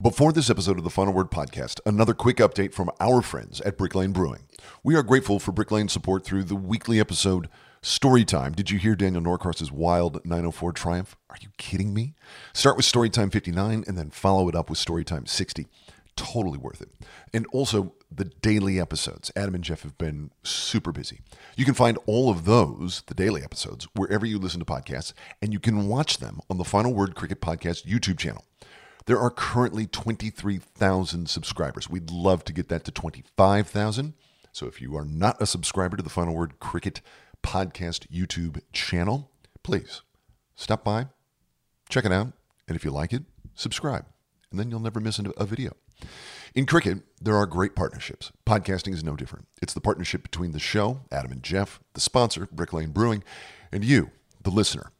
Before this episode of the Final Word podcast, another quick update from our friends at Brick Lane Brewing. We are grateful for Brick Lane's support through the weekly episode Storytime. Did you hear Daniel Norcross's wild 904 triumph? Are you kidding me? Start with Storytime 59 and then follow it up with Storytime 60. Totally worth it. And also the daily episodes. Adam and Geoff have been super busy. You can find all of those, the daily episodes, wherever you listen to podcasts, and you can watch them on the Final Word Cricket Podcast YouTube channel. There are currently 23,000 subscribers. We'd love to get that to 25,000. So if you are not a subscriber to the Final Word Cricket Podcast YouTube channel, please stop by, check it out, and if you like it, subscribe. And then you'll never miss a video. In cricket, there are great partnerships. Podcasting is no different. It's the partnership between the show, Adam and Geoff, the sponsor, Brick Lane Brewing, and you, the listener.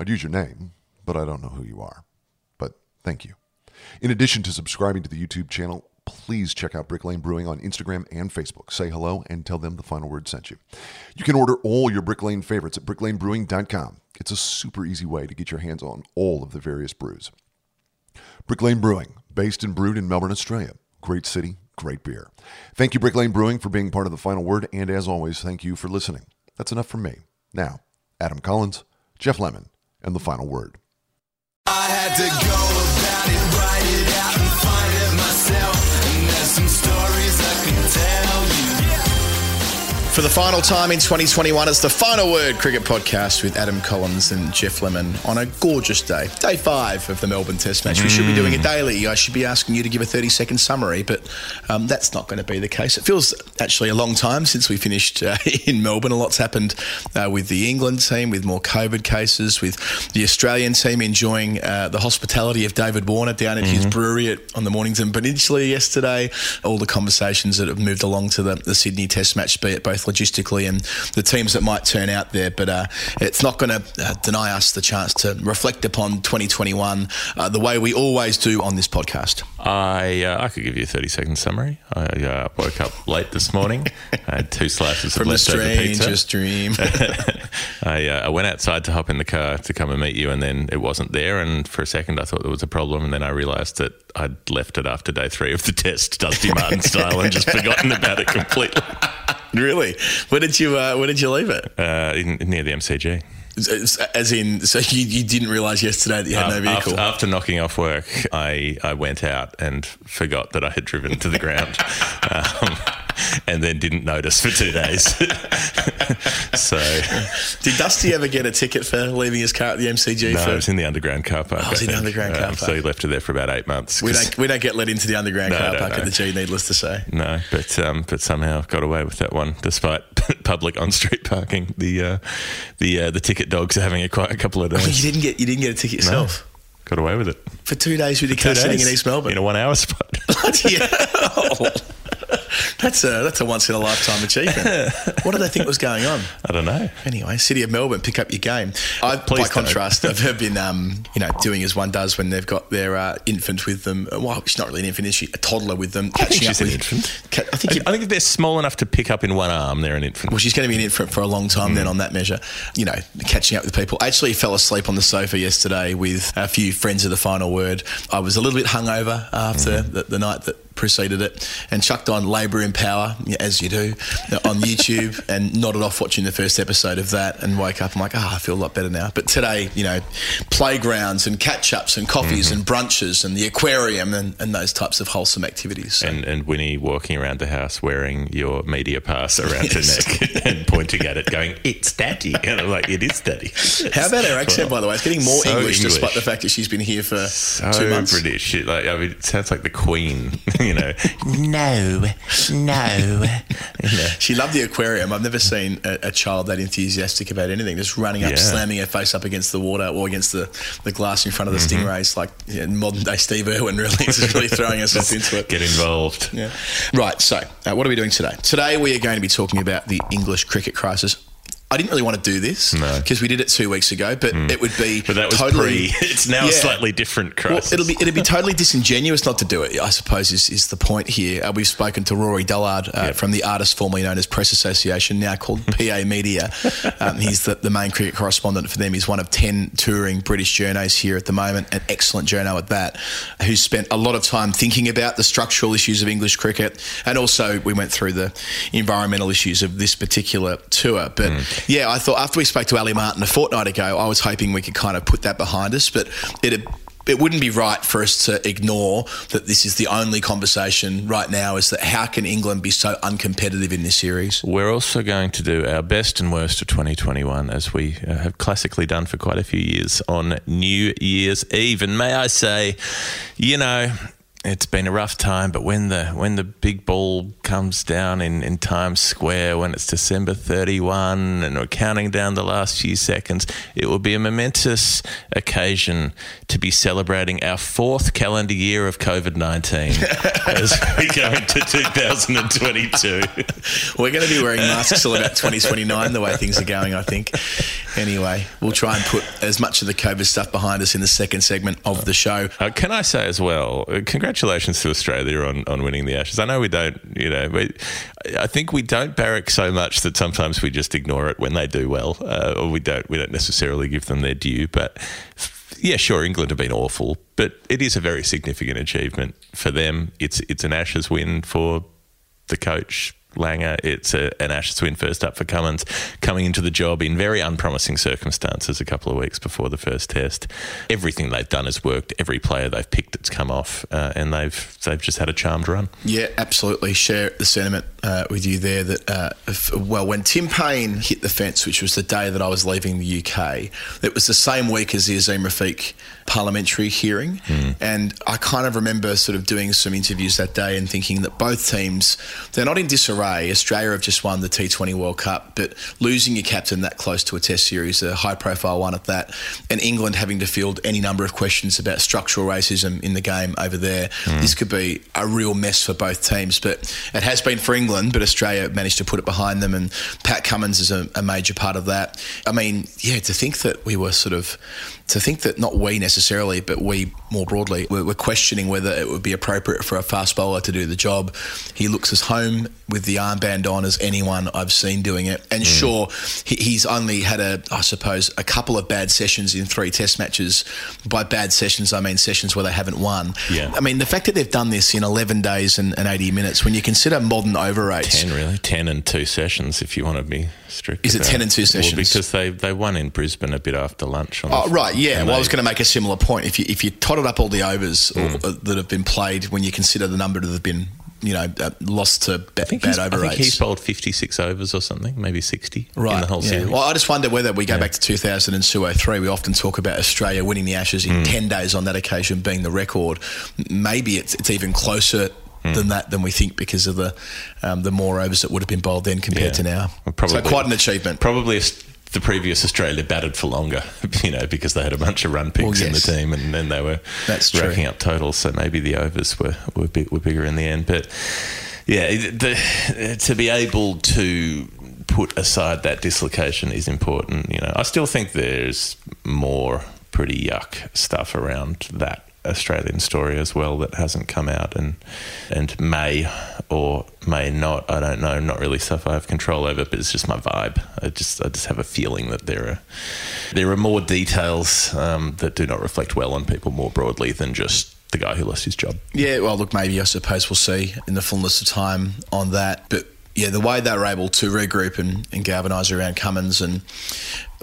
I'd use your name, but I don't know who you are. But thank you. In addition to subscribing to the YouTube channel, please check out Brick Lane Brewing on Instagram and Facebook. Say hello and tell them the final word sent you. You can order all your Brick Lane favorites at bricklanebrewing.com. It's a super easy way to get your hands on all of the various brews. Brick Lane Brewing, based and brewed in Melbourne, Australia. Great city, great beer. Thank you, Brick Lane Brewing, for being part of the final word, and as always, thank you for listening. That's enough from me. Now, Adam Collins, Geoff Lemon, and the final word. To it, write it out, and find it For the final time in 2021, it's the Final Word Cricket Podcast with Adam Collins and Geoff Lemon on a gorgeous day. Day five of the Melbourne Test match. We should be doing it daily. I should be asking you to give a 30 second summary, but um, that's not going to be the case. It feels actually a long time since we finished uh, in Melbourne. A lot's happened uh, with the England team, with more COVID cases, with the Australian team enjoying uh, the hospitality of David Warner down at his brewery at, on the Mornington Peninsula yesterday. All the conversations that have moved along to the, the Sydney Test match, be it both logistically and the teams that might turn out there. But uh, it's not going to uh, deny us the chance to reflect upon 2021 uh, the way we always do on this podcast. I uh, I could give you a thirty second summary. I uh, woke up late this morning. I had two slices From of the leftover pizza. strangest dream. I, uh, I went outside to hop in the car to come and meet you, and then it wasn't there. And for a second, I thought there was a problem, and then I realised that I'd left it after day three of the test, Dusty Martin style, and just forgotten about it completely. Really? Where did you uh, Where did you leave it? Uh, in, near the MCG. As- in, so you, you didn't realise yesterday that you had no vehicle. After, after knocking off work, I, I went out and forgot that I had driven to the ground, um, and then didn't notice for two days. so Did Dusty ever get a ticket for leaving his car at the MCG? no, for, it was in the underground car park. Oh, it was I in the underground car Um, So he left it there for about eight months. we don't we don't get let into the underground No, car park no. at the G. Needless to say. No, but um, but somehow got away with that one, despite public on street parking. The uh, the uh, the ticket dogs are having a quite a couple of Well, days. you didn't get you didn't get a ticket yourself Got away with it. for two days with your Two car sitting in East Melbourne. in a one hour spot. Hell. That's a that's a once in a lifetime achievement. what did they think was going on? I don't know. Anyway, City of Melbourne, pick up your game. I, by Please don't. contrast, I've been, um, you know, doing as one does when they've got their uh, infant with them. Well, she's not really an infant, is she? A toddler with them. I think catching she's up an with- infant. Ca- I think. I, I think if they're small enough to pick up in one arm, they're an infant. well, she's going to be an infant for a long time Mm. then on that measure. You know, catching up with people. I actually fell asleep on the sofa yesterday with a few friends of the final word. I was a little bit hungover after Mm-hmm. the, the night that preceded it, and chucked on Labour in Power, as you do, on YouTube, and nodded off watching the first episode of that, and woke up. I'm like, ah, I feel a lot better now. But today, you know, playgrounds and catch ups and coffees Mm-hmm. and brunches and the aquarium and, and those types of wholesome activities. So- And, and Winnie walking around the house wearing your media pass around Yes. her neck and pointing at it, going, "It's daddy," and I'm like, "It is daddy." How about her accent, by the way? It's getting more So English, despite the fact that she's been here for So two months. British. It, like, I mean, it sounds like the Queen. You know, no, no. You know. She loved the aquarium. I've never seen a, a child that enthusiastic about anything, just running up, Yeah. slamming her face up against the water or against the, the glass in front of the Mm-hmm. stingrays, like yeah, modern day Steve Irwin, really, just really throwing herself into it. Get involved. Yeah. Right. So, uh, what are we doing today? Today, we are going to be talking about the English cricket crisis. I didn't really want to do this No. because we did it two weeks ago, but it would be But that was totally. pre. It's now a slightly different Well, it'll be it'd be totally disingenuous not to do it. I suppose is, is the point here. Uh, we've spoken to Rory Dollard uh, from the artist formerly known as Press Association, now called PA Media. Um, he's the, the main cricket correspondent for them. He's one of ten touring British journos here at the moment, an excellent journo at that, who's spent a lot of time thinking about the structural issues of English cricket, and also we went through the environmental issues of this particular tour. But yeah, I thought after we spoke to Ali Martin a fortnight ago, I was hoping we could kind of put that behind us, but it it wouldn't be right for us to ignore that this is the only conversation right now is that how can England be so uncompetitive in this series? We're also going to do our best and worst of 2021, as we uh, have classically done for quite a few years, on New Year's Eve. And may I say, you know, it's been a rough time, but when the when the big ball comes down in, in Times Square, when it's December 31 and we're counting down the last few seconds, it will be a momentous occasion to be celebrating our fourth calendar year of COVID 19 as we go into 2022. We're going to be wearing masks till about 2029, the way things are going, I think. Anyway, we'll try and put as much of the COVID stuff behind us in the second segment of the show. Uh, can I say as well, uh, congratulations to Australia on, on winning the Ashes. I know we don't, you know, we, I think we don't barrack so much that sometimes we just ignore it when they do well, uh, or we don't we don't necessarily give them their due. But yeah, sure, England have been awful, but it is a very significant achievement for them. It's it's an Ashes win for the coach. Langer, it's a, an Ashes win first up for Cummins, coming into the job in very unpromising circumstances a couple of weeks before the first test. Everything they've done has worked. Every player they've picked has come off, uh, and they've they've just had a charmed run. Yeah, absolutely. Share the sentiment uh, with you there that, uh, if, well, when Tim Paine hit the fence, which was the day that I was leaving the UK, it was the same week as the Azeem Rafiq parliamentary hearing. And I kind of remember sort of doing some interviews that day and thinking that both teams, they're not in disarray. Australia have just won the T20 World Cup, but losing your captain that close to a test series, a high profile one at that, and England having to field any number of questions about structural racism in the game over there, hmm. this could be a real mess for both teams. But it has been for England, but Australia managed to put it behind them, and Pat Cummins is a, a major part of that. I mean, yeah, to think that we were sort of, to think that not we necessarily, but we more broadly, were, were questioning whether it would be appropriate for a fast bowler to do the job. He looks as home with the armband on as anyone I've seen doing it. And sure, he, he's only had a, I suppose, a couple of bad sessions in three Test matches. By bad sessions, I mean sessions where they haven't won. Yeah. I mean the fact that they've done this in 11 days and, and 80 minutes, when you consider modern over rates. Ten really, ten and two sessions if you want to be strict. Is it 10 and two Well, sessions? because they they won in Brisbane a bit after lunch. On Oh, the, right, yeah. Well, I was going to make a similar point. If you if you totted up all the overs or, Hmm. uh, that have been played, when you consider the number that have been, you know, uh, lost to think, bad he's, I over think he's bowled 56 overs or something, maybe 60 Right. in the whole yeah. series. Well, I just wonder whether we go back to 2003. We often talk about Australia winning the Ashes in 10 days on that occasion being the record. Maybe it's, it's even closer Hmm. than that than we think because of the um, the more overs that would have been bowled then compared to now. Well, so quite an achievement. Probably the previous Australia batted for longer, you know, because they had a bunch of run picks Well, in the team and then they were That's true. up totals. So maybe the overs were were, big, were bigger in the end. But yeah, the, to be able to put aside that dislocation is important. You know, I still think there's more pretty yuck stuff around that Australian story as well that hasn't come out and and may or may not. I don't know. Not really stuff I have control over, but it's just my vibe. I just I just have a feeling that there are there are more details um, that do not reflect well on people more broadly than just the guy who lost his job. Yeah, well, look, maybe I suppose we'll see in the fullness of time on that. But yeah, the way they were able to regroup and, and galvanise around Cummins and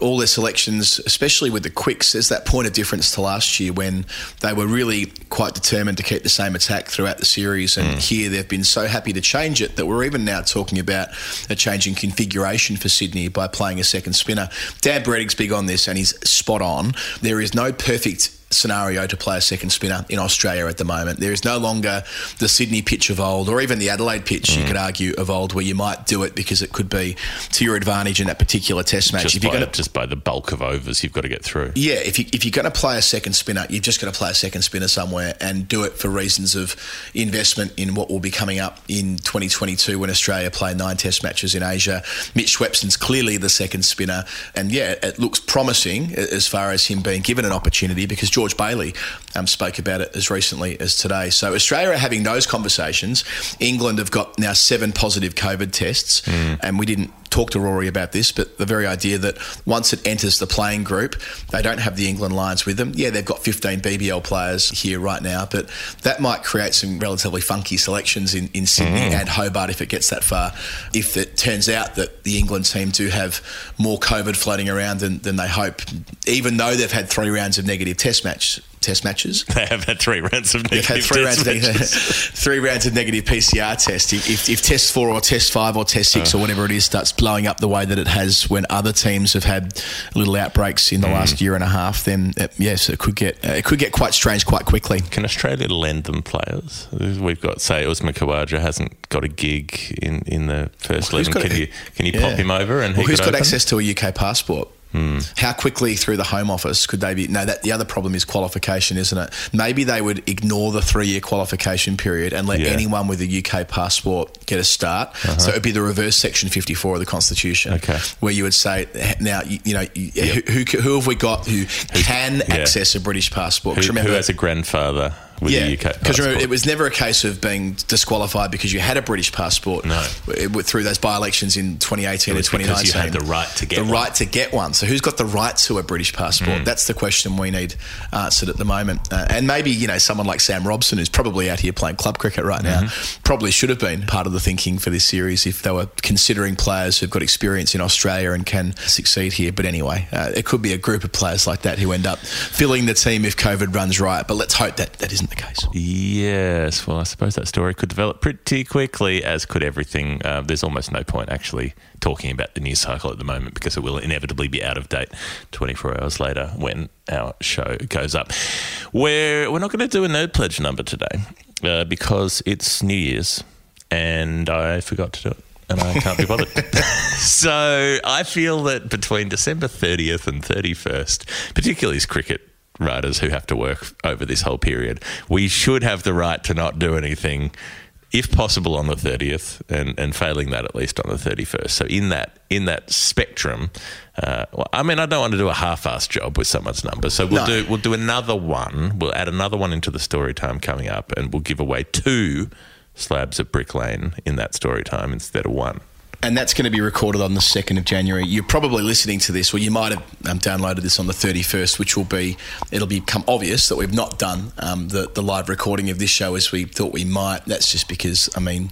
all their selections, especially with the quicks, there's that point of difference to last year when they were really quite determined to keep the same attack throughout the series. And mm. here they've been so happy to change it that we're even now talking about a change in configuration for Sydney by playing a second spinner. Dan Brettig's big on this and he's spot on. There is no perfect scenario to play a second spinner in Australia at the moment. There is no longer the Sydney pitch of old, or even the Adelaide pitch, you could argue, of old, where you might do it because it could be to your advantage in that particular test match. Just if you're going to just by the bulk of overs you've got to get through. yeah, if, you, if you're going to play a second spinner, you've just got to play a second spinner somewhere and do it for reasons of investment in what will be coming up in 2022 when Australia play nine test matches in Asia. Mitch Swepson's clearly the second spinner. And yeah, it looks promising as far as him being given an opportunity because George Bailey um, spoke about it as recently as today. So Australia are having those conversations. England have got now seven positive COVID tests, and we didn't talk to Rory about this, but the very idea that once it enters the playing group, they don't have the England Lions with them. Yeah, they've got 15 BBL players here right now, but that might create some relatively funky selections in, in Sydney mm. and Hobart if it gets that far. If it turns out that the England team do have more COVID floating around than, than they hope, even though they've had three rounds of negative test match test matches. They have had three rounds of negative had three rounds, of, three rounds of negative PCR test. If, if, if test four or test five or test six uh. or whatever it is starts blowing up the way that it has when other teams have had little outbreaks in the mm. last year and a half, then it, yes, it could get uh, it could get quite strange quite quickly. Can Australia lend them players? We've got, say, Usman Khawaja hasn't got a gig in, in the first Well, eleven. Can a- you can you Yeah. pop him over and Well, who's got open? access to a UK passport? How quickly through the Home Office could they be? No, that the other problem is qualification, isn't it? Maybe they would ignore the three-year qualification period and let Yeah. anyone with a UK passport get a start. So it would be the reverse Section 54 of the Constitution, Uh-huh. Okay. where you would say, now you, you know, you, who, who who have we got who can yeah. access a British passport? Who, remember- who has a grandfather with yeah, a UK because remember, it was never a case of being disqualified because you had a British passport. No. It- through those by-elections in 2018 It and 2019, you had the right to get the one. right to get one. So who's got the right to a British passport? That's the question we need answered at the moment. Uh, and maybe you know someone like Sam Robson, who's probably out here playing club cricket right now, probably should have been part of the thinking for this series if they were considering players who've got experience in Australia and can succeed here. But anyway, uh, it could be a group of players like that who end up filling the team if COVID runs right. But let's hope that that isn't the case. Yes, well, I suppose that story could develop pretty quickly, as could everything. Uh, there's almost no point actually talking about the news cycle at the moment because it will inevitably be out of date 24 hours later when our show goes up. We're, we're not going to do a nerd pledge number today uh, because it's New Year's and I forgot to do it. And I can't be bothered. so I feel that between December 30th and 31st, particularly as cricket writers who have to work over this whole period, we should have the right to not do anything, if possible, on the 30th, and, and failing that at least on the 31st. So in that in that spectrum, uh, well, I mean, I don't want to do a half-assed job with someone's number, so we'll No. do we'll do another one. We'll add another one into the story time coming up, and we'll give away two slabs of Brick Lane in that story time instead of one. And that's going to be recorded on the 2nd of January. You're probably listening to this, or you might have um, downloaded this on the 31st, which will be, it'll become obvious that we've not done um, the, the live recording of this show as we thought we might. That's just because, I mean,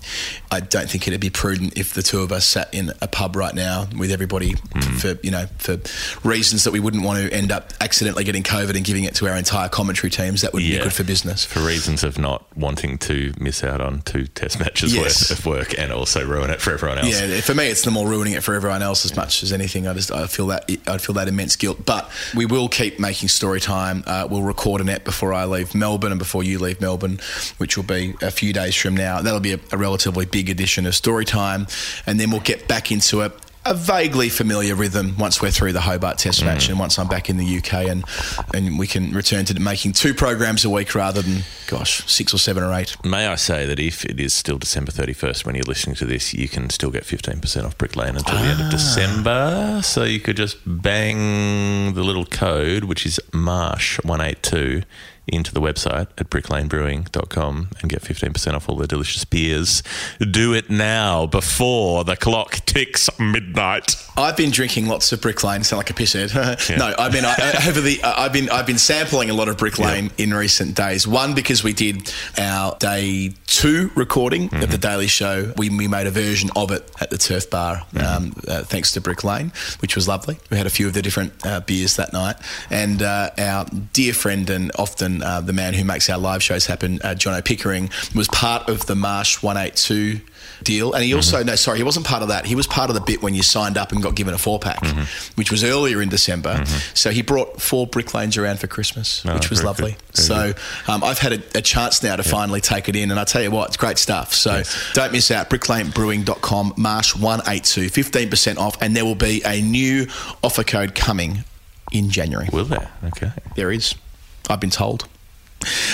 I don't think it'd be prudent if the two of us sat in a pub right now with everybody for, you know, for reasons that we wouldn't want to end up accidentally getting COVID and giving it to our entire commentary teams. That would be good for business. For reasons of not wanting to miss out on two test matches Yes. worth of work and also ruin it for everyone else. Yeah, for me, it's the more ruining it for everyone else as much as anything. I just I feel that I feel that immense guilt. But we will keep making story time. Uh, we'll record an ep before I leave Melbourne and before you leave Melbourne, which will be a few days from now. That'll be a, a relatively big edition of story time, and then we'll get back into a. A vaguely familiar rhythm once we're through the Hobart Test match, mm. and once I'm back in the UK, and and we can return to making two programs a week rather than, gosh, six or seven or eight. May I say that if it is still December 31st when you're listening to this, you can still get 15% off Brick Lane until the end of ah. December. So you could just bang the little code, which is Marsh182, into the website at bricklanebrewing.com and get 15% off all the delicious beers. Do it now before the clock ticks midnight. I've been drinking lots of Brick Lane. Sound like a pisshead? no, I've been I, over the uh, I've been I've been sampling a lot of Brick Lane in recent days. One because we did our day two recording of the Daily Show. We, we made a version of it at the Turf Bar, um, uh, thanks to Brick Lane, which was lovely. We had a few of the different uh, beers that night, and uh, our dear friend and often uh, the man who makes our live shows happen, uh, John O'Pickering, was part of the Marsh One Eight Two deal. And he also, no, sorry, he wasn't part of that. He was part of the bit when you signed up and got given a four pack, which was earlier in December. So he brought four brick lanes around for Christmas, Oh, which was lovely. so um, I've had a, a chance now to finally take it in. And I tell you what, it's great stuff. So don't miss out. Bricklanebrewing.com, Marsh 182, 15% off. And there will be a new offer code coming in January. Will there? Okay. There is. I've been told.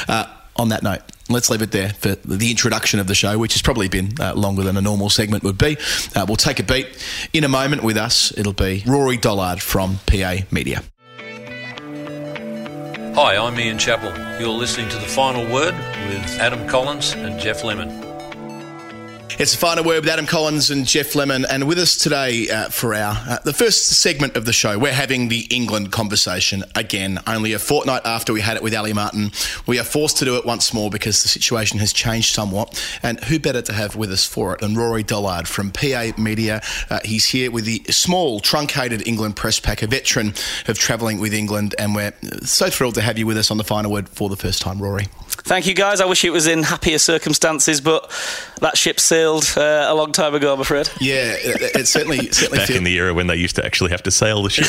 Uh, on that note, let's leave it there for the introduction of the show, which has probably been uh, longer than a normal segment would be. Uh, we'll take a beat. In a moment with us, it'll be Rory Dollard from PA Media. Hi, I'm Ian Chappell. You're listening to The Final Word with Adam Collins and Geoff Lemon. It's the final word with Adam Collins and Geoff Lemon, and with us today uh, for our uh, the first segment of the show. We're having the England conversation again. Only a fortnight after we had it with Ali Martin, we are forced to do it once more because the situation has changed somewhat. And who better to have with us for it than Rory Dollard from PA Media? Uh, he's here with the small, truncated England press pack, a veteran of travelling with England, and we're so thrilled to have you with us on the final word for the first time, Rory. Thank you, guys. I wish it was in happier circumstances, but that ship sailed uh, a long time ago, I'm afraid. Yeah, it, it certainly certainly Back feels. in the era when they used to actually have to sail the ship.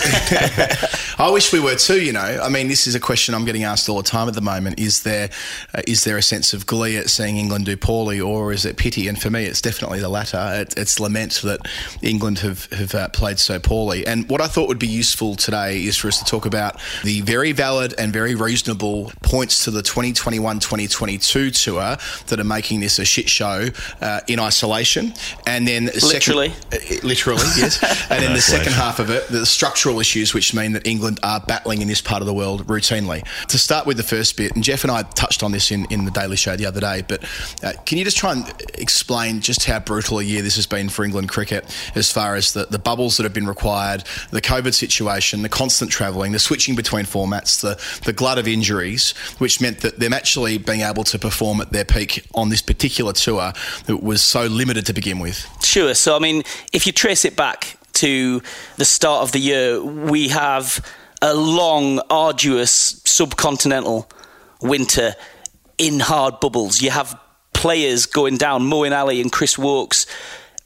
I wish we were too. You know, I mean, this is a question I'm getting asked all the time at the moment. Is there uh, is there a sense of glee at seeing England do poorly, or is it pity? And for me, it's definitely the latter. It, it's lament that England have have uh, played so poorly. And what I thought would be useful today is for us to talk about the very valid and very reasonable points to the 2021-2022 tour that are making this a shit show uh, in isolation, and then Literally. second, uh, literally, yes. And then the second half of it, the structural issues, which mean that England are battling in this part of the world routinely. To start with the first bit, and Geoff and I touched on this in, in the Daily Show the other day, but uh, can you just try and explain just how brutal a year this has been for England cricket as far as the, the bubbles that have been required, the COVID situation, the constant travelling, the switching between formats, the, the glut of injuries, which meant that them actually being able to perform at their peak on this particular tour that was so limited to begin with? Sure. So, I mean, if you trace it back to the start of the year, we have a long, arduous subcontinental winter in hard bubbles. You have players going down, Moeen Ali and Chris Woakes,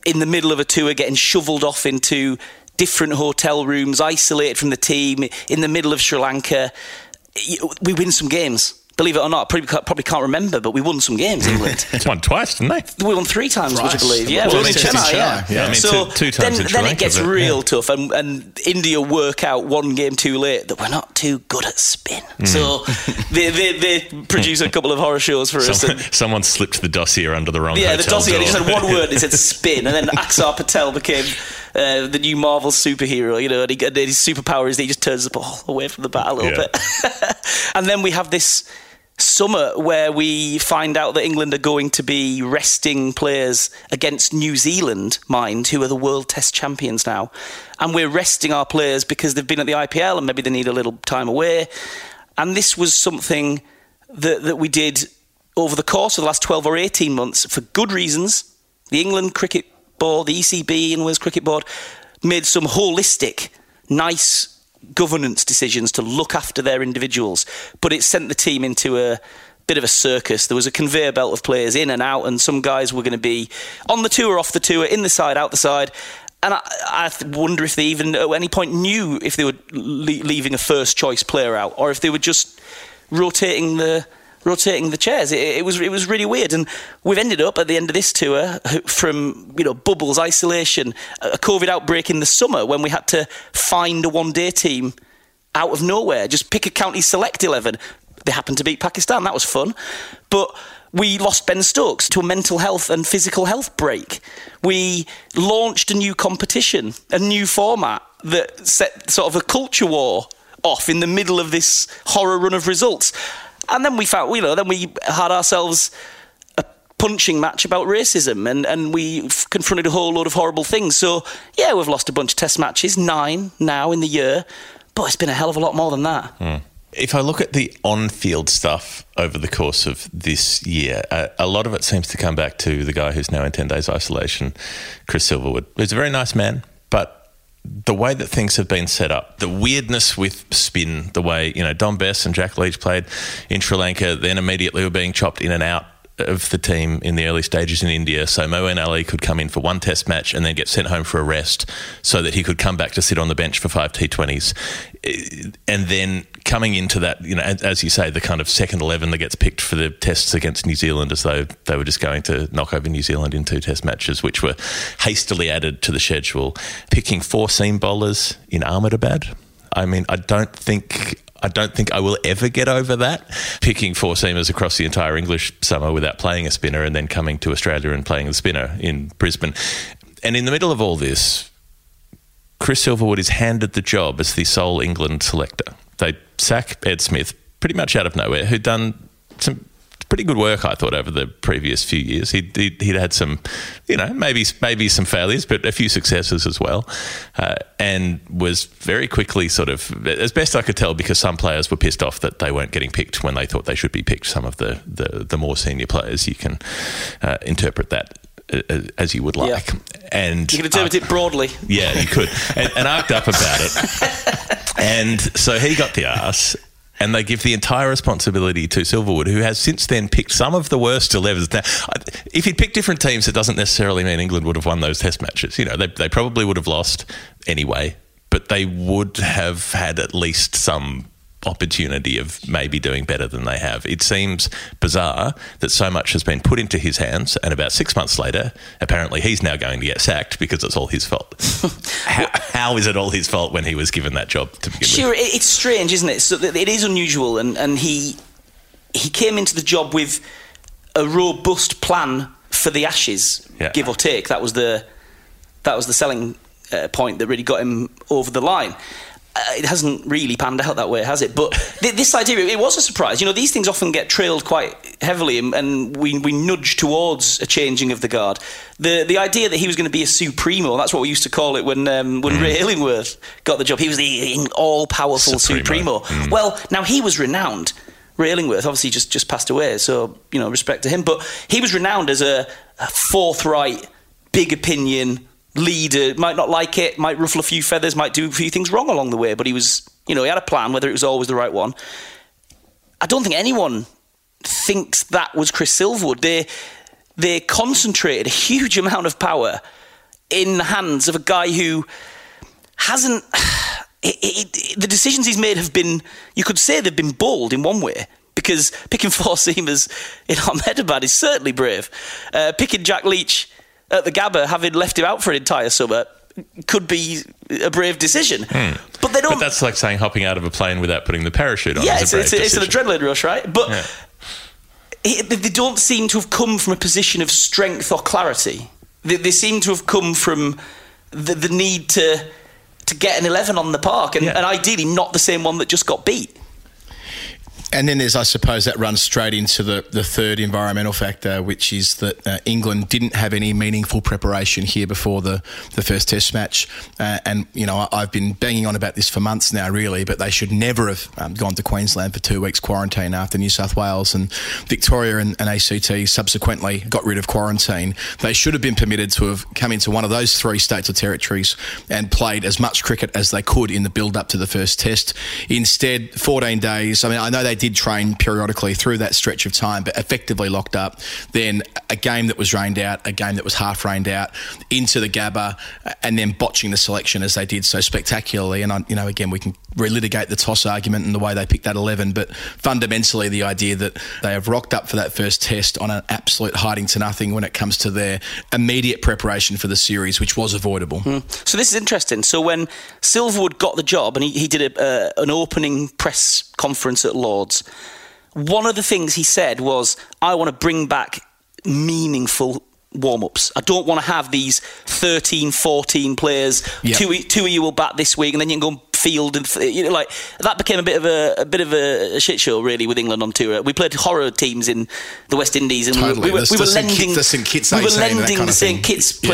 in the middle of a tour getting shoveled off into different hotel rooms, isolated from the team, in the middle of Sri Lanka. We win some games. Believe it or not, probably can't, probably can't remember, but we won some games, England. It's won twice, didn't they? We won three times, would you believe? Yeah, Well, we won in it's just Chennai. Yeah. Chennai, yeah. I mean, so two- two times then, Sri then it gets but, real yeah. tough, and, and India work out one game too late that we're not too good at spin. Hmm. So they, they, they produce a couple of horror shows for us. Someone, and- someone slipped the dossier under the wrong yeah, the dossier. door. They just had one word. It said spin, and then Axar Patel became uh, the new Marvel superhero. You know, and, he, and his superpower is that he just turns the ball away from the bat a little Yeah. bit. and then we have this summer where we find out that England are going to be resting players against New Zealand, mind, who are the world test champions now. And we're resting our players because they've been at the IPL and maybe they need a little time away. And this was something that, that we did over the course of the last 12 or 18 months for good reasons. The England Cricket Board, the ECB, and Wales Cricket Board made some holistic, nice governance decisions to look after their individuals, but it sent the team into a bit of a circus. There was a conveyor belt of players in and out, and some guys were going to be on the tour, off the tour, in the side, out the side. And I, I wonder if they even at any point knew if they were le- leaving a first choice player out, or if they were just rotating the rotating the chairs. It, it was it was really weird, and we've ended up at the end of this tour from you know bubbles, isolation, a COVID outbreak in the summer when we had to find a one day team out of nowhere, just pick a county select eleven. They happened to beat Pakistan. That was fun, but. We lost Ben Stokes to a mental health and physical health break. We launched a new competition, a new format that set sort of a culture war off in the middle of this horror run of results. And then we found, you know, then we had ourselves a punching match about racism and, and we confronted a whole load of horrible things. So, yeah, we've lost a bunch of test matches, nine now in the year, but it's been a hell of a lot more than that. If I look at the on field stuff over the course of this year, uh, a lot of it seems to come back to the guy who's now in 10 days isolation, Chris Silverwood, who's a very nice man, but the way that things have been set up, the weirdness with spin, the way, you know, Dom Bess and Jack Leach played in Sri Lanka, then immediately were being chopped in and out of the team in the early stages in India. So Moeen Ali could come in for one test match and then get sent home for a rest so that he could come back to sit on the bench for five T20s. Eh, And then coming into that, you know, as you say, the kind of second 11 that gets picked for the tests against New Zealand as though they were just going to knock over New Zealand in two test matches, which were hastily added to the schedule. Picking four seam bowlers in Ahmedabad. I mean, I don't think I don't think I will ever get over that. Picking four seamers across the entire English summer without playing a spinner and then coming to Australia and playing the spinner in Brisbane. And in the middle of all this, Chris Silverwood is handed the job as the sole England selector. They sack Ed Smith pretty much out of nowhere, who'd done some pretty good work, I thought, over the previous few years. He'd, he'd, he'd had some, you know, maybe maybe some failures, but a few successes as well, uh, and was very quickly sort of, as best I could tell, because some players were pissed off that they weren't getting picked when they thought they should be picked. Some of the the, the more senior players, you can uh, interpret that. uh, As you would like, and You can interpret it broadly. yeah, you could. And, and arced up about it. And so he got the ass. And they give the entire responsibility to Silverwood, who has since then picked some of the worst 11s. Now, if he'd picked different teams, it doesn't necessarily mean England would have won those test matches. You know, they, they probably would have lost anyway, but they would have had at least some opportunity of maybe doing better than they have. It seems bizarre that so much has been put into his hands, and about six months later, apparently he's now going to get sacked because it's all his fault. how, how is it all his fault when he was given that job to begin Sure, with? it, it's strange, isn't it? So it is unusual, and, and he he came into the job with a robust plan for the Ashes, Yeah. give or take. That was the that was the selling uh, point that really got him over the line. Uh, it hasn't really panned out that way, has it? But th- this idea, it was a surprise. You know, these things often get trailed quite heavily, and, and we, we nudge towards a changing of the guard. The the idea that he was going to be a supremo, that's what we used to call it when um, when Ray Illingworth got the job. He was the all powerful Supremo. supremo. Well, now he was renowned. Ray Illingworth obviously just, just passed away, so you know respect to him. But he was renowned as a, a forthright, big opinion leader. Might not like it, might ruffle a few feathers, might do a few things wrong along the way. But he was, you know, he had a plan, whether it was always the right one. I don't think anyone thinks that was Chris Silverwood. They they concentrated a huge amount of power in the hands of a guy who hasn't. It, it, it- the decisions he's made have been, you could say, they've been bold in one way. Because picking four seamers in Ahmedabad is certainly brave. Uh, picking Jack Leach at the Gabba, having left him out for an entire summer, could be a brave decision. Hmm. But they don't. But that's like saying hopping out of a plane without putting the parachute on. Yeah, it's, it's, it's an adrenaline rush, right? But Yeah. it, they- don't seem to have come from a position of strength or clarity. They, they seem to have come from the, the need to to get an 11 on the park and, Yeah. and ideally not the same one that just got beat. And then there's, I suppose, that runs straight into the, the third environmental factor, which is that uh, England didn't have any meaningful preparation here before the, the first Test match. Uh, and, you know, I, I've been banging on about this for months now, really, but they should never have um, gone to Queensland for two weeks quarantine after New South Wales and Victoria and, and ACT subsequently got rid of quarantine. They should have been permitted to have come into one of those three states or territories and played as much cricket as they could in the build up to the first Test. Instead, 14 days. I mean, I know they did train periodically through that stretch of time, but effectively locked up. Then a game that was rained out, a game that was half rained out, into the Gabba, and then botching the selection as they did so spectacularly. And I, you know, again, we can relitigate the toss argument and the way they picked that 11, but fundamentally, the idea that they have rocked up for that first test on an absolute hiding to nothing when it comes to their immediate preparation for the series, which was avoidable. So this is interesting. So when Silverwood got the job and he, he did a, uh, an opening press conference at Lords, one of the things he said was, "I want to bring back meaningful." Warm-ups. I don't want to have these 13, 14 players. Yeah. Two, two of you will bat this week, and then you can go and field, and you know, like that became a bit of a, a bit of a, shit show really with England on tour. We played horror teams in the West Indies, and Totally. we, were, we were lending the St. Kitts we were 18 and that lending the St. Kitts Yeah.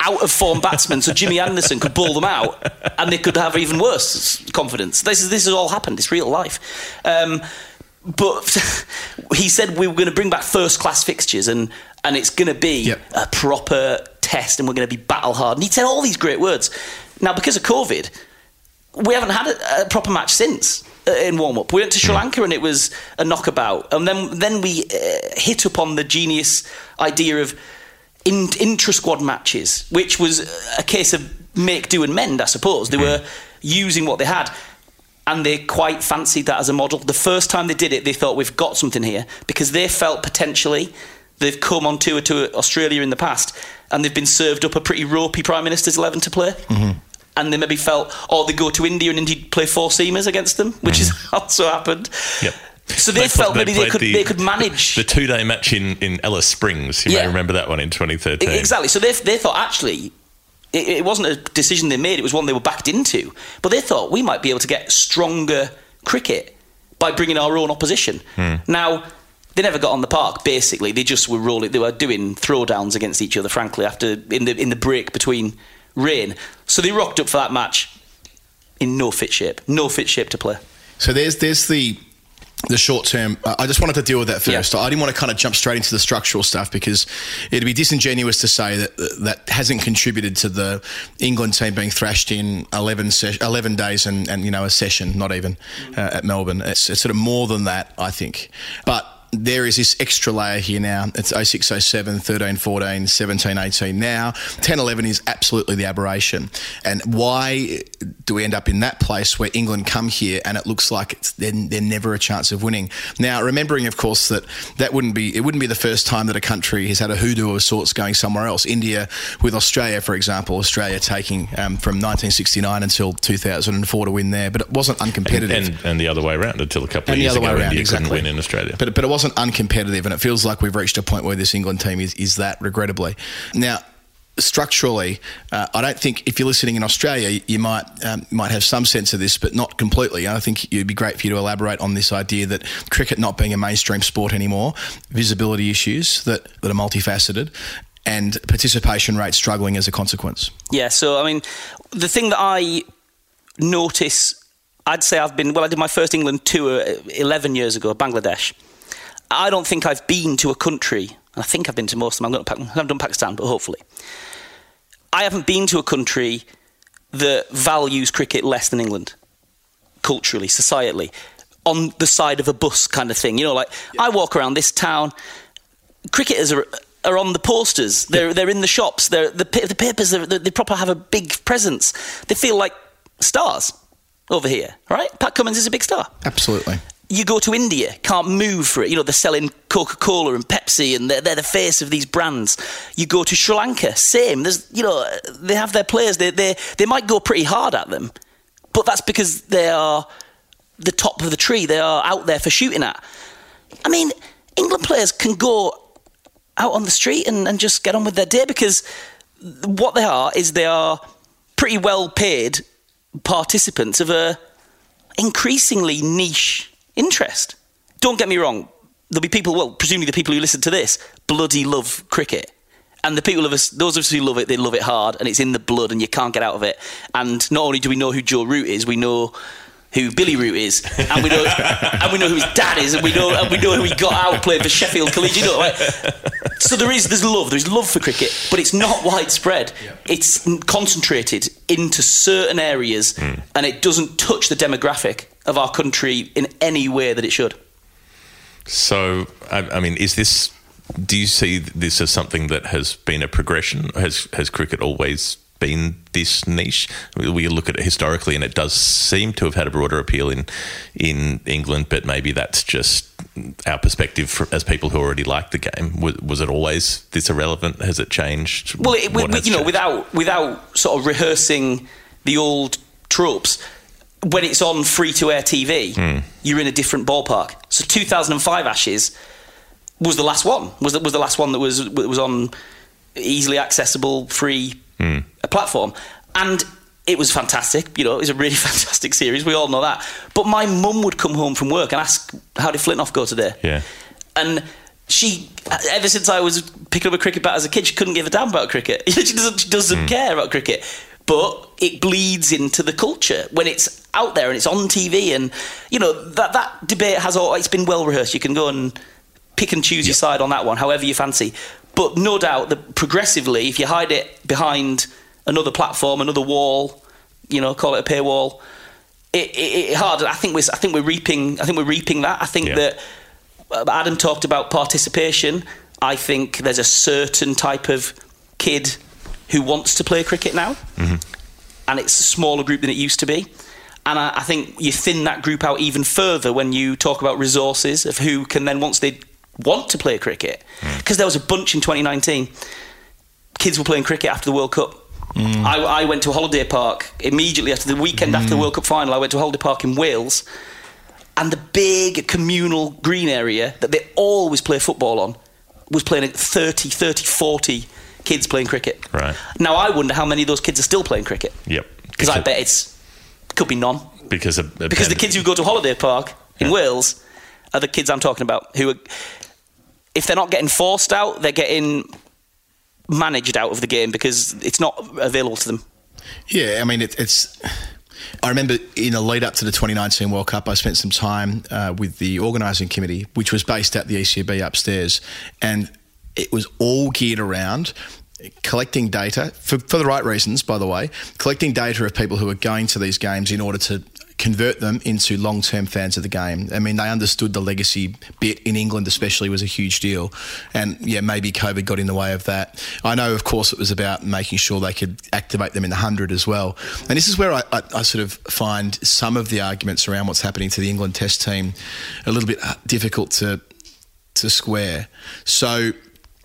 Out of form batsmen, so Jimmy Anderson could ball them out, and they could have even worse confidence. This is this has all happened. It's real life. Um, but he said we were going to bring back first class fixtures and and it's going to be Yep. a proper test and we're going to be battle hard. And he said all these great words. Now, because of COVID, we haven't had a, a proper match since uh, in warm up. We went to Sri Lanka and it was a knockabout, and then then we uh, hit upon the genius idea of in, intra squad matches, which was a case of make do and mend, I suppose. They mm-hmm. were using what they had. And they quite fancied that as a model. The first time they did it, they thought we've got something here because they felt potentially they've come on tour to Australia in the past and they've been served up a pretty ropey Prime Minister's 11 to play. Mm-hmm. And they maybe felt, or they go to India and India play four seamers against them, which mm-hmm. has also happened. Yep. So they, felt pl- maybe they could the- they could manage the two day match in, in Alice Springs. You Yeah. may remember that one in 2013. E- Exactly. So they, they thought actually it, it wasn't a decision they made; it was one they were backed into. But they thought we might be able to get stronger cricket by bringing our own opposition. Hmm. Now. They never got on the park. Basically, they just were rolling. They were doing throwdowns against each other. Frankly, after in the in the break between rain, so they rocked up for that match in no fit shape. No fit shape to play. So there's there's the the short term. I just wanted to deal with that first. Yeah. I didn't want to kind of jump straight into the structural stuff because it'd be disingenuous to say that that hasn't contributed to the England team being thrashed in 11, ses- 11 days and, and you know a session, not even uh, at Melbourne. It's, it's sort of more than that, I think. But there is this extra layer here now. It's 06, 07, 13, 14, 17, 18 now. 10, 11 is absolutely the aberration. And why do we end up in that place where England come here and it looks like it's, they're, they're never a chance of winning? Now, remembering, of course, that that wouldn't be, it wouldn't be the first time that a country has had a hoodoo of sorts going somewhere else. India with Australia, for example, Australia taking um, from 1969 until 2004 to win there, but it wasn't uncompetitive. and, and the other way around until a couple of And the years ago, India exactly. couldn't win in Australia. But, but it wasn't uncompetitive, and it feels like we've reached a point where this England team is, is that, regrettably. Now, structurally, uh, I don't think if you're listening in Australia, you might um, might have some sense of this, but not completely. I think it'd be great for you to elaborate on this idea that cricket not being a mainstream sport anymore, visibility issues that, that are multifaceted, and participation rates struggling as a consequence. Yeah, so I mean, the thing that I notice, I'd say I've been, well, I did my first England tour 11 years ago, Bangladesh. I don't think I've been to a country, and I think I've been to most of them, I'm going to, I haven't done Pakistan, but hopefully. I haven't been to a country that values cricket less than England, culturally, societally, on the side of a bus kind of thing. You know, like I walk around this town, cricketers are are on the posters. They're they're in the shops. They're the the papers. They're, they proper have a big presence. They feel like stars over here, right? Pat Cummins is a big star. Absolutely. You go to India, can't move for it. You know, they're selling Coca Cola and Pepsi, and they're, they're the face of these brands. You go to Sri Lanka, same. There's, you know, they have their players. They they they might go pretty hard at them, but that's because they are the top of the tree. They are out there for shooting at. I mean, England players can go out on the street and, and just get on with their day because what they are is they are pretty well paid participants of a increasingly niche interest. Don't get me wrong, there'll be people, well, presumably the people who listen to this, bloody love cricket. And the people of us, those of us who love it, they love it hard, and it's in the blood, and you can't get out of it. And not only do we know who Joe Root is, we know who Billy Root is, and we know, and we know who his dad is, and we know, and we know who he got out playing for Sheffield Collegiate. You know, right? So there is, there's love, there's love for cricket, but it's not widespread. It's concentrated into certain areas, hmm. and it doesn't touch the demographic of our country in any way that it should. So, I, I mean, is this? Do you see this as something that has been a progression? Has has cricket always been this niche? We look at it historically, and it does seem to have had a broader appeal in in England, but maybe that's just our perspective as people who already like the game. Was, was it always this irrelevant? Has it changed? Well, it, we, What we- has you know, without without sort of rehearsing the old tropes, when it's on free to air TV, hmm. you're in a different ballpark. So 2005 Ashes was the last one. Was the, was the last one that was was on easily accessible free a platform, and it was fantastic. You know, it was a really fantastic series. We all know that. But my mum would come home from work and ask, "How did Flintoff go today?" Yeah. And she, uh, ever since I was picking up a cricket bat as a kid, she couldn't give a damn about cricket. she doesn't, she doesn't hmm. care about cricket. But it bleeds into the culture when it's out there and it's on TV, and you know that that debate has all. It's been well rehearsed. You can go and pick and choose your side on that one, however you fancy. But no doubt that progressively, if you hide it behind another platform, another wall, you know, call it a paywall, it, it, it hard. I think we're I think we're reaping I think we're reaping that. I think Yeah. that uh, Adam talked about participation. I think there's a certain type of kid who wants to play cricket now, and it's a smaller group than it used to be. And I, I think you thin that group out even further when you talk about resources of who can then, once they want to play cricket, mm. because there was a bunch in 2019. Kids were playing cricket after the World Cup. Mm. I, I went to a holiday park immediately after the weekend after the mm. World Cup final. I went to a holiday park in Wales, and the big communal green area that they always play football on was playing at 30, 30, 40 kids playing cricket. Right. Now I wonder how many of those kids are still playing cricket. Yep. Because I bet it's could be none. because of Because the kids who go to holiday park in Yeah. Wales are the kids I'm talking about who are, if they're not getting forced out, they're getting managed out of the game because it's not available to them. Yeah, I mean, it, it's. I remember in the lead up to the 2019 World Cup, I spent some time uh, with the organising committee, which was based at the ECB upstairs, and it was all geared around collecting data for, for the right reasons, by the way, collecting data of people who are going to these games in order to convert them into long term fans of the game. I mean, they understood the legacy bit in England, especially, was a huge deal. And yeah, maybe COVID got in the way of that. I know, of course, it was about making sure they could activate them in the 100 as well. And this is where I, I, I sort of find some of the arguments around what's happening to the England Test team a little bit uh, difficult to, to square. So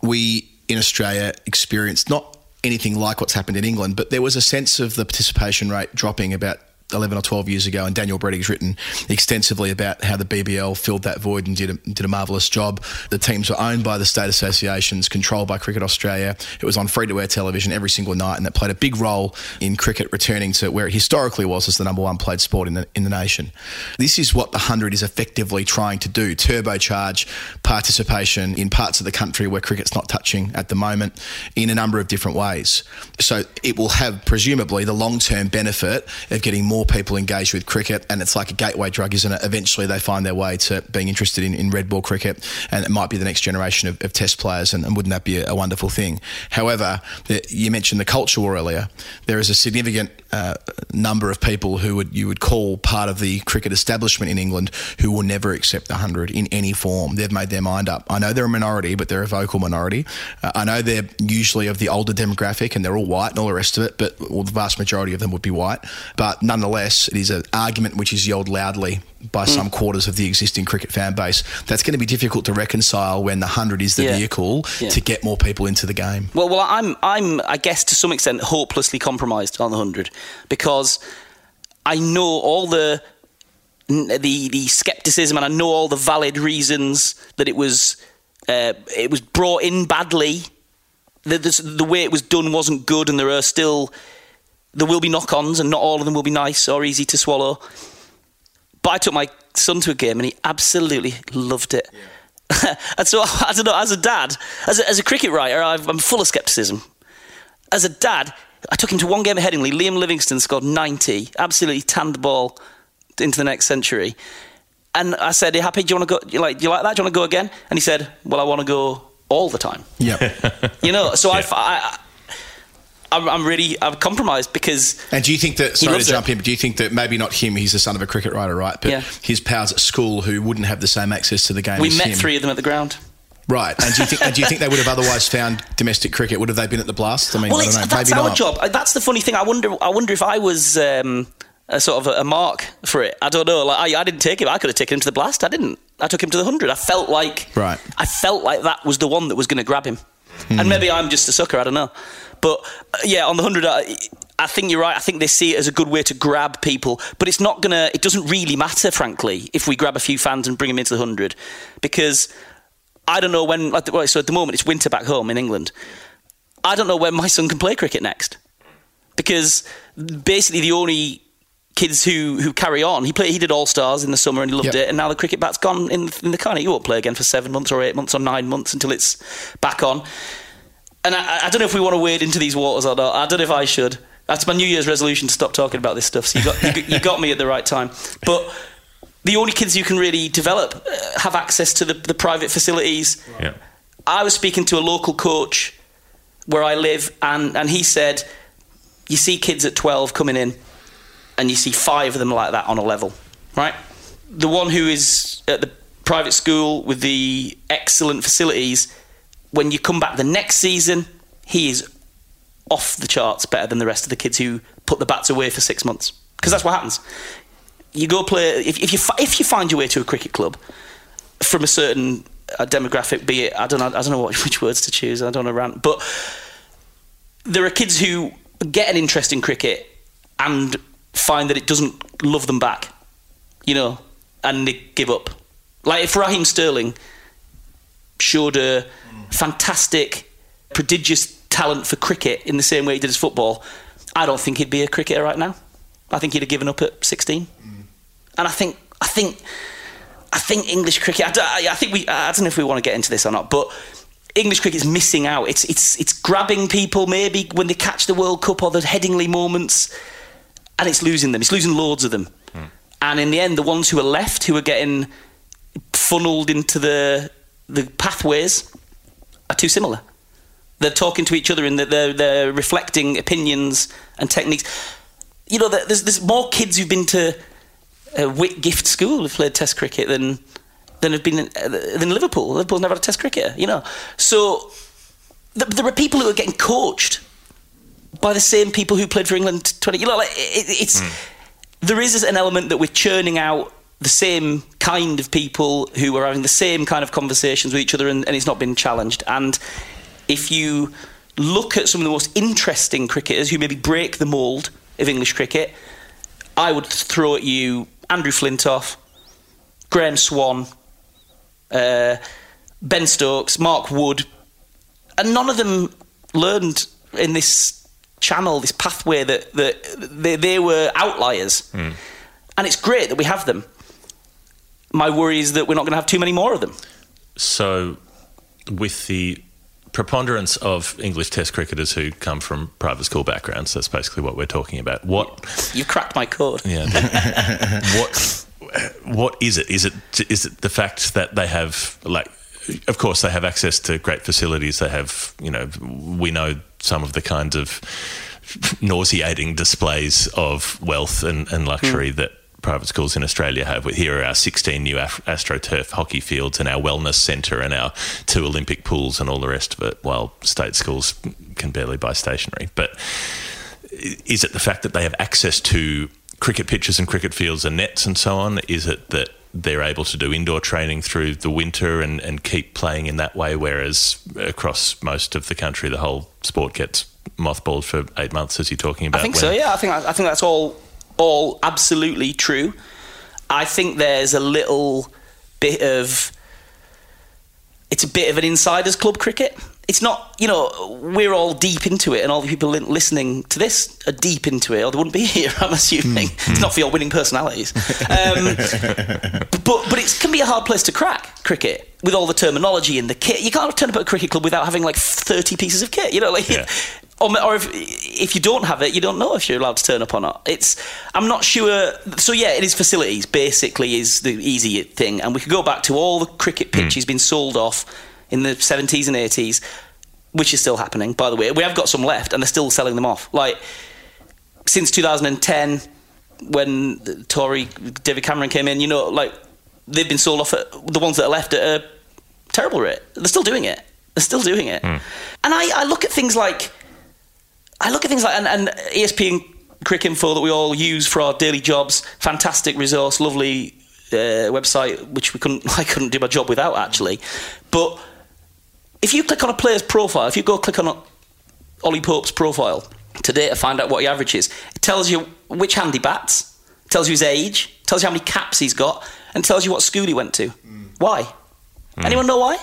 we in Australia experienced not anything like what's happened in England, but there was a sense of the participation rate dropping about 11 or 12 years ago, and Daniel Brettig's written extensively about how the BBL filled that void and did a, did a marvellous job. The teams were owned by the state associations, controlled by Cricket Australia. It was on free to air television every single night, and that played a big role in cricket returning to where it historically was as the number one played sport in the, in the nation. This is what the 100 is effectively trying to do turbocharge participation in parts of the country where cricket's not touching at the moment in a number of different ways. So it will have, presumably, the long term benefit of getting more people engaged with cricket, and it's like a gateway drug, isn't it? Eventually, they find their way to being interested in, in red ball cricket, and it might be the next generation of, of test players, and, and wouldn't that be a, a wonderful thing? However, the, you mentioned the culture war earlier. There is a significant uh, number of people who would you would call part of the cricket establishment in England who will never accept the hundred in any form. They've made their mind up. I know they're a minority, but they're a vocal minority. Uh, I know they're usually of the older demographic and they're all white and all the rest of it, but well, the vast majority of them would be white. But nonetheless, it is an argument which is yelled loudly by some quarters of the existing cricket fan base. That's going to be difficult to reconcile when the hundred is the Yeah. vehicle Yeah. to get more people into the game. Well, well, I'm, I'm, I guess, to some extent, hopelessly compromised on the hundred because I know all the the the skepticism and I know all the valid reasons that it was uh, it was brought in badly. The, the, the way it was done wasn't good, and there are still there will be knock-ons, and not all of them will be nice or easy to swallow. But I took my son to a game, and he absolutely loved it. and so I don't know. As a dad, as a, as a cricket writer, I've, I'm full of skepticism. As a dad, I took him to one game at Headingley. Liam Livingstone scored 90, absolutely tanned the ball into the next century. And I said, "Are you happy? Do you want to go? You like? Do you like that? Do you want to go again?" And he said, "Well, I want to go all the time." Yeah. You know. So I, I, I'm, I'm really I'm compromised because And do you think that, sorry to loves it. jump in, but do you think that maybe not him, he's the son of a cricket writer, right? But Yeah. his pals at school who wouldn't have the same access to the game we met him. three of them at the ground. Right. And do you think and do you think they would have otherwise found domestic cricket? Would have they been at the blast? I mean, Well, I don't know. that's maybe our not. job. Uh, That's the funny thing. I wonder. I wonder if I was um, a sort of a, mark for it. I don't know. Like I, I didn't take him. I could have taken him to the blast. I didn't. I took him to the hundred. I felt like. Right. I felt like that was the one that was going to grab him. And maybe I'm just a sucker. I don't know. But uh, yeah, on the hundred. I, I think you're right. I think they see it as a good way to grab people, but it's not gonna. It doesn't really matter, frankly, if we grab a few fans and bring them into the hundred, because I don't know when. Like, well, so at the moment, it's winter back home in England. I don't know when my son can play cricket next because basically the only kids who, who carry on. He played. He did All Stars in the summer and he loved Yep. it. And now the cricket bat's gone in in the can. He won't play again for seven months or eight months or nine months until it's back on. And I, I don't know if we want to wade into these waters or not. I don't know if I should. That's my New Year's resolution to stop talking about this stuff. So you got you, got- you got me at the right time. But the only kids you can really develop uh, have access to the, the private facilities. Yeah. I was speaking to a local coach where I live, and, and he said, You see kids at 12 coming in, and you see five of them like that on a level, right? The one who is at the private school with the excellent facilities, when you come back the next season, he is off the charts better than the rest of the kids who put the bats away for six months. Because that's what happens. You go play, if, if, you, if you find your way to a cricket club from a certain uh, demographic, be it, I don't know, I don't know what, which words to choose, I don't want to rant, but there are kids who get an interest in cricket and find that it doesn't love them back, you know, and they give up. Like if Raheem Sterling showed a fantastic, prodigious talent for cricket in the same way he did his football, I don't think he'd be a cricketer right now. I think he'd have given up at 16. And I think, I think, I think English cricket. I, don't- I I think we. I don't know if we want to get into this or not, but English cricket's missing out. It's it's it's grabbing people maybe when they catch the World Cup or the Headingley moments, and it's losing them. It's losing loads of them. Hmm. And in the end, the ones who are left, who are getting funneled into the the pathways, are too similar. They're talking to each other and they're they're, they're reflecting opinions and techniques. You know, there's there's more kids who've been to uh, Whitgift School who've played Test cricket than than have been in, uh, than Liverpool. Liverpool's never had a Test cricketer. You know, so th- there are people who are getting coached by the same people who played for England 20. You know, like it, it- it's there is an element that we're churning out the same kind of people who are having the same kind of conversations with each other, and, and it's not been challenged. And if you look at some of the most interesting cricketers who maybe break the mould of English cricket, I would throw at you Andrew Flintoff, Graeme Swann, uh, Ben Stokes, Mark Wood, and none of them learned in this channel, this pathway that, that they, they were outliers. And it's great that we have them. My worry is that we're not going to have too many more of them. So, with the preponderance of English Test cricketers who come from private school backgrounds, that's basically what we're talking about. What? You've cracked my code. Yeah. what? What is it? Is it is it the fact that they have like? Of course, they have access to great facilities. They have, you know, we know some of the kinds of nauseating displays of wealth and, and luxury hmm. that private schools in Australia have. Here are our 16 new Af- AstroTurf hockey fields and our wellness centre and our two Olympic pools and all the rest of it, while state schools can barely buy stationery. But is it the fact that they have access to cricket pitches and cricket fields and nets and so on? Is it that they're able to do indoor training through the winter and, and keep playing in that way, whereas across most of the country, the whole sport gets mothballed for eight months, as you're talking about? I think so. Yeah, I think I think that's all all absolutely true. I think there's a little bit of it's a bit of an insiders club cricket. It's not, you know, we're all deep into it, and all the people listening to this are deep into it, or they wouldn't be here. I'm assuming it's not for your winning personalities, um, but but it can be a hard place to crack cricket with all the terminology and the kit. You can't turn up at a cricket club without having like 30 pieces of kit. You know, like. Yeah. Or, or if, if you don't have it, you don't know if you're allowed to turn up or not. It's I'm not sure. So yeah, it is facilities. Basically, is the easy thing, and we could go back to all the cricket hmm. pitches being sold off in the 70s and 80s, which is still happening. By the way, we have got some left, and they're still selling them off. Like since 2010, when Tory David Cameron came in, you know, like they've been sold off at the ones that are left at a terrible rate. They're still doing it. They're still doing it. Hmm. And I, I look at things like I look at things like and, and ESPN Cricinfo that we all use for our daily jobs. Fantastic resource, lovely uh, website, which we couldn't I couldn't do my job without actually. But if you click on a player's profile, if you go click on Ollie Pope's profile today to find out what he average is, it tells you which hand he bats, tells you his age, tells you how many caps he's got, and tells you what school he went to. Why? Anyone know why?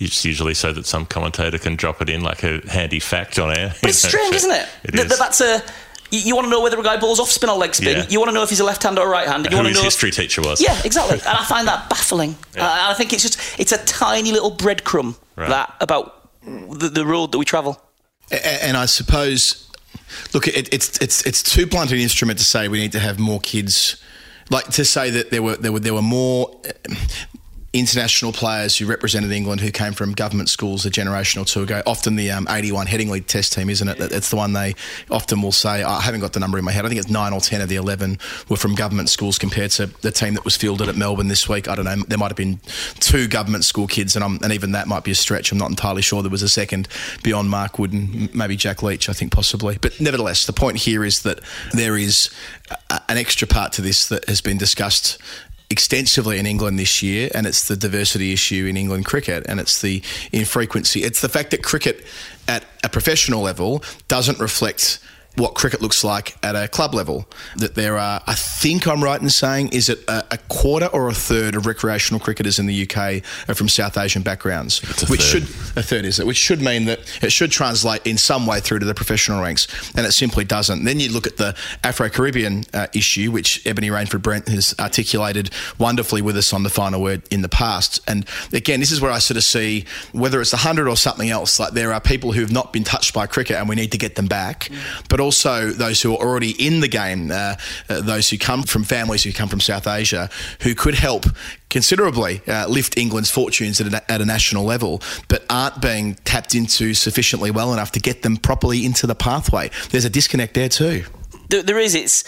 It's usually so that some commentator can drop it in like a handy fact on air. But it's strange, isn't it? It That- is. that- that's a. You, you want to know whether a guy balls off spin or leg spin. Yeah. You want to know if he's a left-hander or a right-hander. You Who want to his know. history teacher was. Yeah, exactly. and I find that baffling. Uh, and I think it's just it's a tiny little breadcrumb Right. that about the, the road that we travel. A- And I suppose, look, it, it's it's it's too blunt an instrument to say we need to have more kids. Like to say that there were there were there were more uh, international players who represented England who came from government schools a generation or two ago. Often the um, 81 Headingley Test team, isn't it? That- That's the one they often will say. I haven't got the number in my head. I think it's nine or ten of the 11 were from government schools compared to the team that was fielded at Melbourne this week. I don't know. There might have been two government school kids, and, and even that might be a stretch. I'm not entirely sure. There was a second beyond Mark Wood and maybe Jack Leach, I think possibly. But nevertheless, the point here is that there is a, an extra part to this that has been discussed extensively in England this year, and it's the diversity issue in England cricket, and it's the infrequency. It's the fact that cricket at a professional level doesn't reflect what cricket looks like at a club level. That there are, I think I'm right in saying, is it a, a quarter or a third of recreational cricketers in the UK are from South Asian backgrounds, a which third. should a third is it, which should mean that it should translate in some way through to the professional ranks, and it simply doesn't. Then you look at the Afro-Caribbean uh, issue, which Ebony Rainford Brent has articulated wonderfully with us on the final word in the past. And again, this is where I sort of see whether it's the hundred or something else. Like there are people who have not been touched by cricket, and we need to get them back, but also those who are already in the game, uh, uh, those who come from families who come from South Asia, who could help considerably uh, lift England's fortunes at a, at a national level, but aren't being tapped into sufficiently well enough to get them properly into the pathway. There's a disconnect there too. There, there is. It's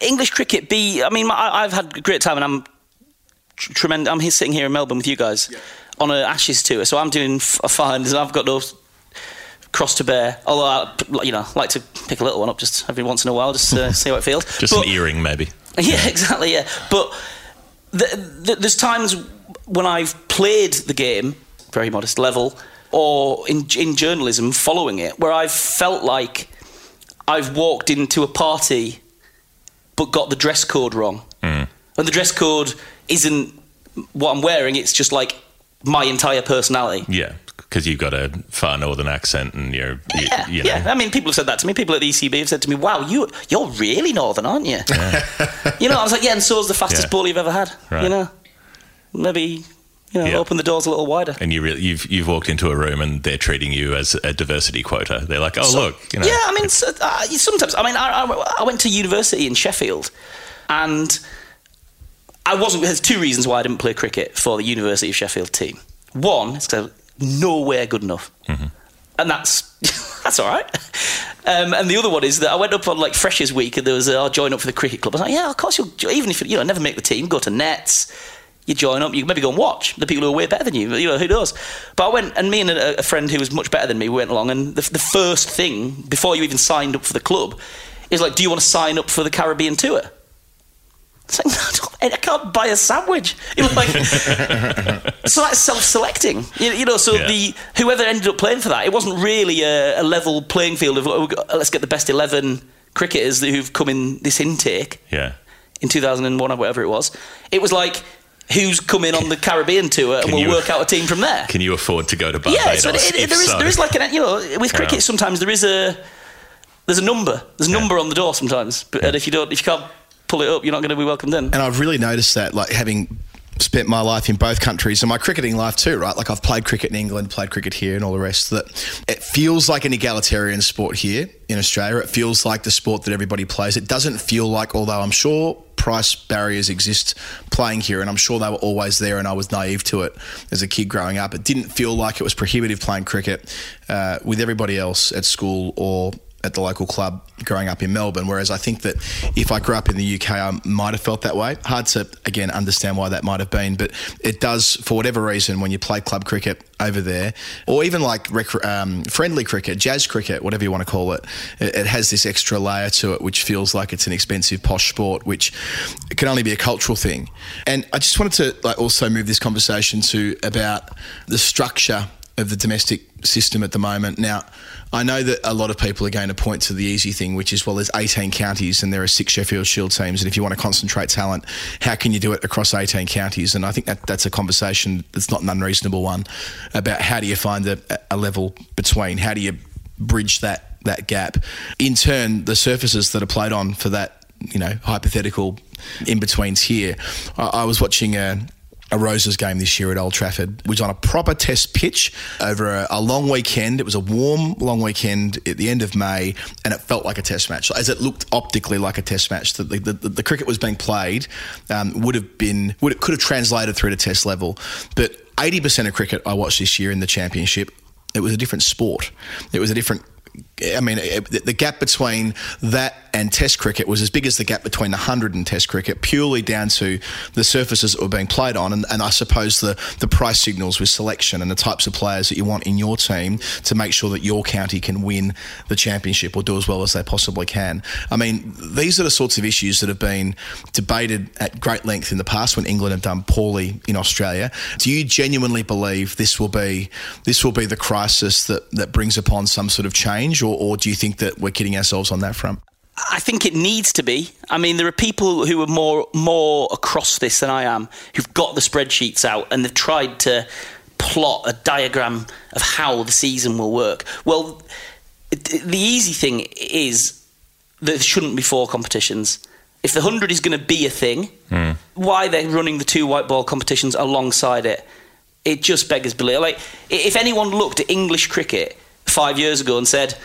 English cricket. Be I mean, I, I've had a great time, and I'm tremendous. I'm here sitting here in Melbourne with you guys on an Ashes tour, so I'm doing f- fine. and I've got no cross to bear. Although I, you know, like to pick a little one up just every once in a while, just to uh, see how it feels. Just But- an earring, maybe. Yeah, exactly. Yeah, but th th there's times when I've played the game, very modest level, or in in journalism, following it, where I've felt like I've walked into a party, but got the dress code wrong, hmm. and the dress code isn't what I'm wearing. It's just like my entire personality. Yeah, because you've got a far northern accent and you're, you, Yeah, you know. yeah. I mean, people have said that to me. People at the ECB have said to me, "Wow, you you're really northern, aren't you?" you know, I was like, "Yeah," and so's the fastest Yeah. ball you've ever had. Right. You know, maybe you know, Yeah. open the doors a little wider. And you really, you've you've walked into a room and they're treating you as a diversity quota. They're like, oh So- look, you know, yeah, I mean, so, uh, sometimes. I mean, I, I, I went to university in Sheffield, and I wasn't. There's two reasons why I didn't play cricket for the University of Sheffield team. One, it's 'cause I was nowhere good enough, and that's that's all right. Um, and the other one is that I went up on like Freshers Week, and there was a, I'll join up for the cricket club. I was like, yeah, of course you'll. Even if you know never make the team, go to nets. You join up, you maybe go and watch the people who are way better than you. You know, who knows? But I went, and me and a, a friend who was much better than me went along, and the, the first thing before you even signed up for the club is like, do you want to sign up for the Caribbean tour? It's like, no, I I can't buy a sandwich. You know, like, so that's self-selecting. You, you know, so Yeah. the whoever ended up playing for that, it wasn't really a, a level playing field of oh, got- let's get the best eleven cricketers who've come in this intake yeah. in 2001 or whatever it was. It was like, who's coming on the Caribbean tour, and we'll you- work out a team from there. Can you afford to go to Barbados? Yeah, so it, it, there is so- there is like an you know with cricket Yeah. sometimes there is a there's a number there's a Yeah. number on the door sometimes, but and if you don't if you can't pull it up, you're not going to be welcomed in. And I've really noticed that, like having spent my life in both countries and my cricketing life too, right? Like I've played cricket in England, played cricket here, and all the rest. That it feels like an egalitarian sport here in Australia. It feels like the sport that everybody plays. It doesn't feel like, although I'm sure price barriers exist playing here, and I'm sure they were always there, and I was naive to it as a kid growing up. It didn't feel like it was prohibitive playing cricket uh, with everybody else at school or at the local club growing up in Melbourne. Whereas I think that if I grew up in the UK, I might have felt that way. Hard to, again, understand why that might have been, but it does, for whatever reason, when you play club cricket over there, or even like rec- um, friendly cricket, jazz cricket, whatever you want to call it, it, it has this extra layer to it, which feels like it's an expensive posh sport, which can only be a cultural thing. And I just wanted to like also move this conversation to about the structure of the domestic system at the moment. Now, I know that a lot of people are going to point to the easy thing, which is well, there's 18 counties and there are six Sheffield Shield teams, and if you want to concentrate talent, how can you do it across 18 counties? And I think that that's a conversation that's not an unreasonable one about how do you find a, a level between, how do you bridge that that gap. In turn, the surfaces that are played on for that, you know, hypothetical in betweens here. I, I was watching a a Roses game this year at Old Trafford. It was on a proper test pitch over a, a, long weekend. It was a warm, long weekend at the end of May, and it felt like a test match. As it looked optically like a test match, the, the, the, the cricket was being played um, would have been would it could have translated through to test level, but. 80% of cricket I watched this year in the championship, it was a different sport. It was a different I mean, eh, the gap between that and Test cricket was as big as the gap between the 100 and Test cricket, purely down to the surfaces that were being played on, and, and, I suppose the, the price signals with selection and the types of players that you want in your team to make sure that your county can win the championship or do as well as they possibly can. I mean, these are the sorts of issues that have been debated at great length in the past when England have done poorly in Australia. Do you genuinely believe this will be this will be the crisis that, that brings upon some sort of change, or, or do you think that we're kidding ourselves on that front? I think it needs to be. I mean, there are people who are more more across this than I am, who've got the spreadsheets out and they've tried to plot a diagram of how the season will work. Well, the easy thing is that there shouldn't be four competitions. If the hundred is going to be a thing, mm. why they're running the two white ball competitions alongside it? It just beggars belief. Like, if anyone looked at English cricket five years ago and said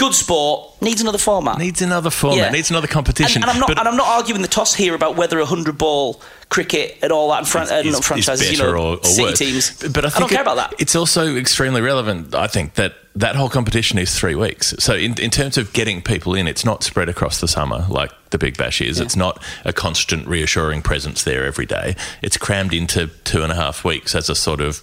good sport needs another format. Needs another format. Yeah. Needs another competition. And, and I'm not. But, and I'm not arguing the toss here about whether a hundred ball cricket and all that and fran- is, uh, franchises, you know, or, or city worse. teams. But I, I don't care about that. It's also extremely relevant. I think that that whole competition is three weeks. So in, in terms of getting people in, it's not spread across the summer like the Big Bash is. Yeah. It's not a constant reassuring presence there every day. It's crammed into two and a half weeks as a sort of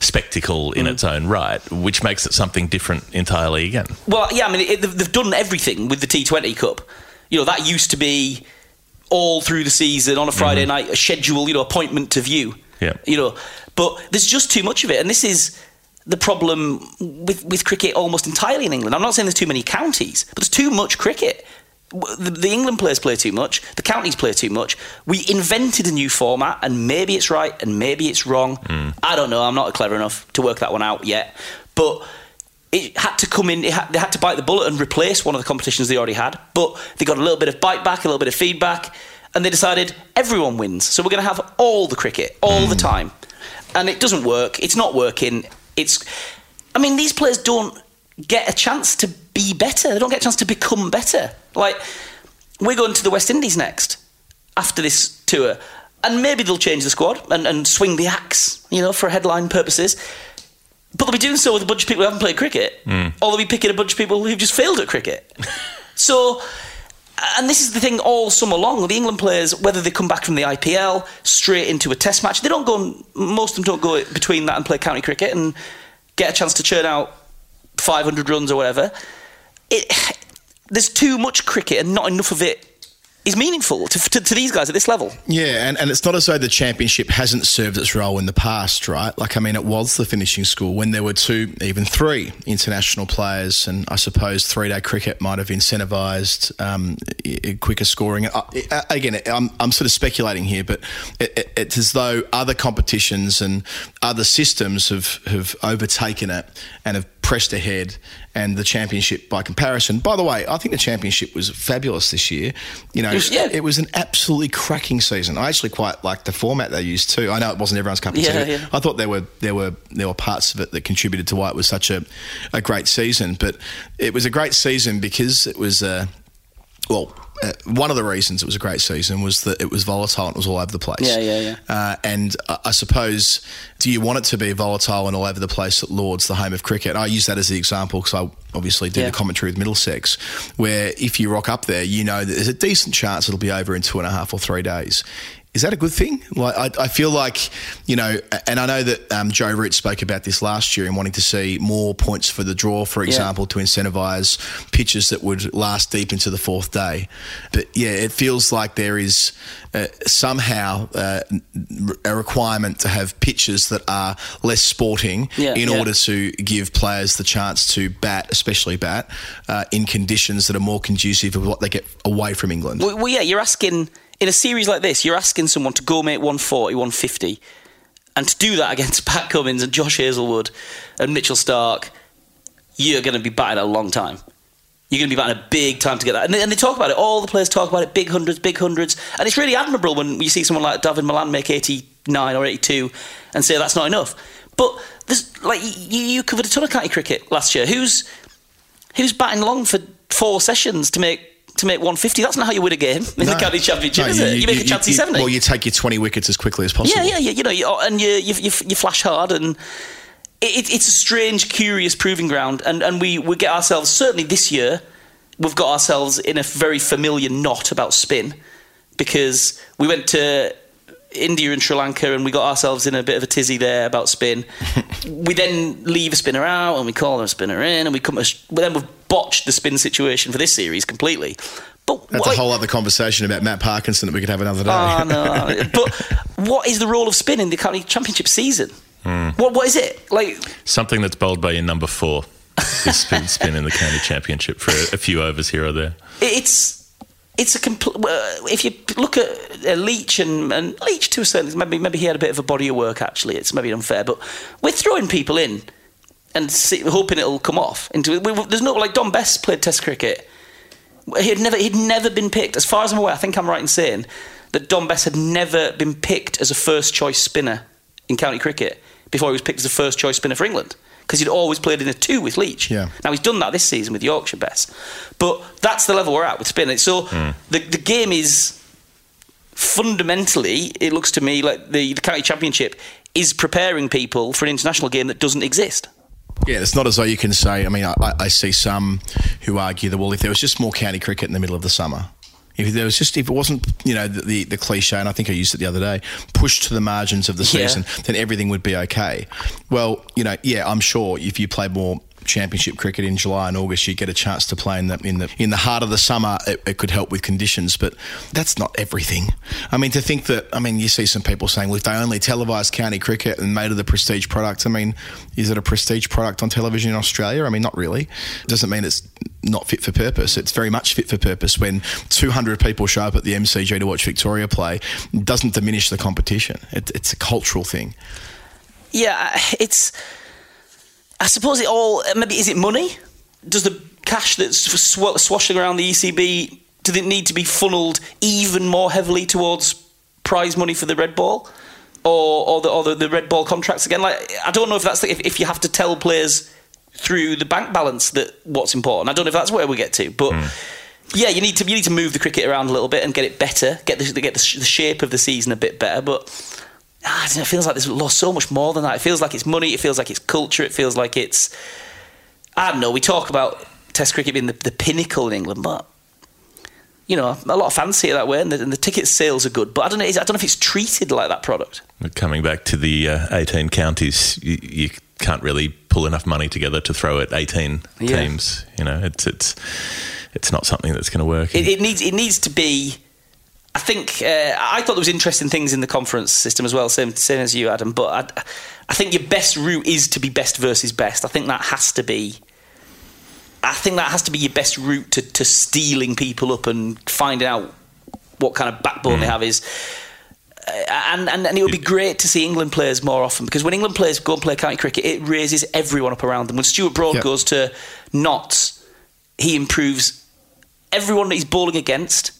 spectacle in mm. its own right, which makes it something different entirely again. Well, yeah, I mean, it, they've done everything with the T20 Cup. You know, that used to be all through the season on a Friday mm-hmm. night, a schedule, you know, appointment to view. Yeah. You know, but there's just too much of it. And this is the problem with, with cricket almost entirely in England. I'm not saying there's too many counties, but there's too much cricket. The, the, England players play too much. The counties play too much. We invented a new format, and maybe it's right and maybe it's wrong. Mm. I don't know. I'm not clever enough to work that one out yet. But it had to come in. Had, they had to bite the bullet and replace one of the competitions they already had. But they got a little bit of bite back, a little bit of feedback, and they decided everyone wins. So we're going to have all the cricket all mm. the time, and it doesn't work. It's not working. It's. I mean, these players don't get a chance to be better. They don't get a chance to become better. Like we're going to the West Indies next after this tour, and maybe they'll change the squad and, and swing the axe, you know, for headline purposes. But they'll be doing so with a bunch of people who haven't played cricket, mm. or they'll be picking a bunch of people who've just failed at cricket. so, and this is the thing all summer long. The England players, whether they come back from the IPL straight into a Test match, they don't go. Most of them don't go between that and play county cricket and get a chance to churn out 500 runs or whatever. It, there's too much cricket and not enough of it is meaningful to, to, to, these guys at this level. Yeah, and, and it's not as though the championship hasn't served its role in the past, right? Like, I mean, it was the finishing school when there were two, even three international players, and I suppose three day cricket might have incentivised um, quicker scoring. Uh, again, I'm, I'm sort of speculating here, but it, it, it's as though other competitions and other systems have, have overtaken it and have pressed ahead and the championship by comparison. By the way, I think the championship was fabulous this year. You know, it was, yeah. it was an absolutely cracking season. I actually quite liked the format they used too. I know it wasn't everyone's cup of yeah, tea. Yeah. I thought there were there were there were parts of it that contributed to why it was such a, a great season. But it was a great season because it was a well uh, one of the reasons it was a great season was that it was volatile and it was all over the place. Yeah, yeah, yeah. Uh, and I suppose, do you want it to be volatile and all over the place at Lords, the home of cricket? I use that as the example because I obviously did yeah. the commentary with Middlesex, where if you rock up there, you know that there's a decent chance it'll be over in two and a half or three days is that a good thing? Like, I, I feel like, you know, and I know that um, Joe Root spoke about this last year and wanting to see more points for the draw, for example, to incentivise pitches that would last deep into the fourth day. But yeah, it feels like there is uh, somehow uh, a requirement to have pitches that are less sporting Yeah, in yeah. order to give players the chance to bat, especially bat, uh, in conditions that are more conducive of what they get away from England. Well, well, yeah, you're asking in a series like this, you're asking someone to go make 140, 150, and to do that against Pat Cummins and Josh Hazlewood and Mitchell Starc, you're going to be batting a long time. You're going to be batting a big time to get that. And they, and they talk about it. All the players talk about it. Big hundreds, big hundreds. And it's really admirable when you see someone like Dawid Malan make 89 or 82 and say that's not enough. But there's like you, you covered a ton of county cricket last year. Who's who's batting long for four sessions to make to make 150? That's not how you win a game in the county championship, No, is it? You, make a chance you- 70. Well, you take your 20 wickets as quickly as possible. Yeah, yeah, yeah. You know, you, oh, and you, you, you, you flash hard, and it, it's a strange, curious proving ground. And, and we, we get ourselves, certainly this year, we've got ourselves in a very familiar knot about spin because we went to India and Sri Lanka and we got ourselves in a bit of a tizzy there about spin. we then leave a spinner out and we call a spinner in, and we come. To, but then we've botched the spin situation for this series completely. But That's what- a whole other conversation about Matt Parkinson that we could have another day. Oh no! but what is the role of spin in the county championship season? Hmm. What what is it like? Something that's bowled by your number four is spin, spin in the county championship for a, a few overs here or there. It's it's a complete. If you look at uh, Leach and, and Leach to a certain extent, maybe maybe he had a bit of a body of work. Actually, it's maybe unfair, but we're throwing people in and see, hoping it'll come off. Into we, we- there's no like Dom Bess played Test cricket. He had never he'd never been picked. As far as I'm aware, I think I'm right in saying that Dom Bess had never been picked as a first choice spinner in county cricket before he was picked as a first choice spinner for England because he'd always played in a two with Leach. Yeah. Now he's done that this season with Yorkshire Bess, but that's the level we're at with spin. So hmm. the the game is fundamentally, it looks to me like the, the county championship is preparing people for an international game that doesn't exist. Yeah, it's not as though you can say. I mean, I, I see some who argue that well, if there was just more county cricket in the middle of the summer, if there was just if it wasn't, you know, the the, the cliche, and I think I used it the other day, pushed to the margins of the Yeah. season, then everything would be okay. Well, you know, yeah, I'm sure if you play more championship cricket in July and August, you get a chance to play in the in the in the heart of the summer. It, it could help with conditions, but that's not everything. I mean, to think that I mean, you see some people saying, well, if they only televised county cricket and made it a prestige product, I mean, is it a prestige product on television in Australia? I mean, not really. It Doesn't mean it's not fit for purpose. It's very much fit for purpose. When 200 people show up at the MCG to watch Victoria play, doesn't diminish the competition. It, it's a cultural thing. Yeah, it's. I suppose it all. Maybe is it money? Does the cash that's sw- swashing around the ECB does it need to be funneled even more heavily towards prize money for the red ball, or or the or the, the red ball contracts again? Like I don't know if that's the, if, if you have to tell players through the bank balance that what's important. I don't know if that's where we get to, but. Yeah, you need to you need to move the cricket around a little bit and get it better, get the get the, sh- the shape of the season a bit better. But Ah, I don't know, it feels like there's lost so much more than that. It feels like it's money. It feels like it's culture. It feels like it's. I don't know. We talk about Test cricket being the, the pinnacle in England, but you know, a lot of fans see it that way, and the, and the ticket sales are good. But I don't know. I don't know if it's treated like that product. Coming back to the uh, 18 counties, you, you can't really pull enough money together to throw at 18 Yeah. teams. You know, it's it's it's not something that's going to work. It, it needs it needs to be. I think uh, I thought there was interesting things in the conference system as well, same same as you, Adam. But I, I think your best route is to be best versus best. I think that has to be. I think that has to be your best route to, to steeling people up and finding out what kind of backbone they have is. And, and and it would be great to see England players more often because when England players go and play county cricket, it raises everyone up around them. When Stuart Broad Yeah. goes to Notts, he improves everyone that he's bowling against,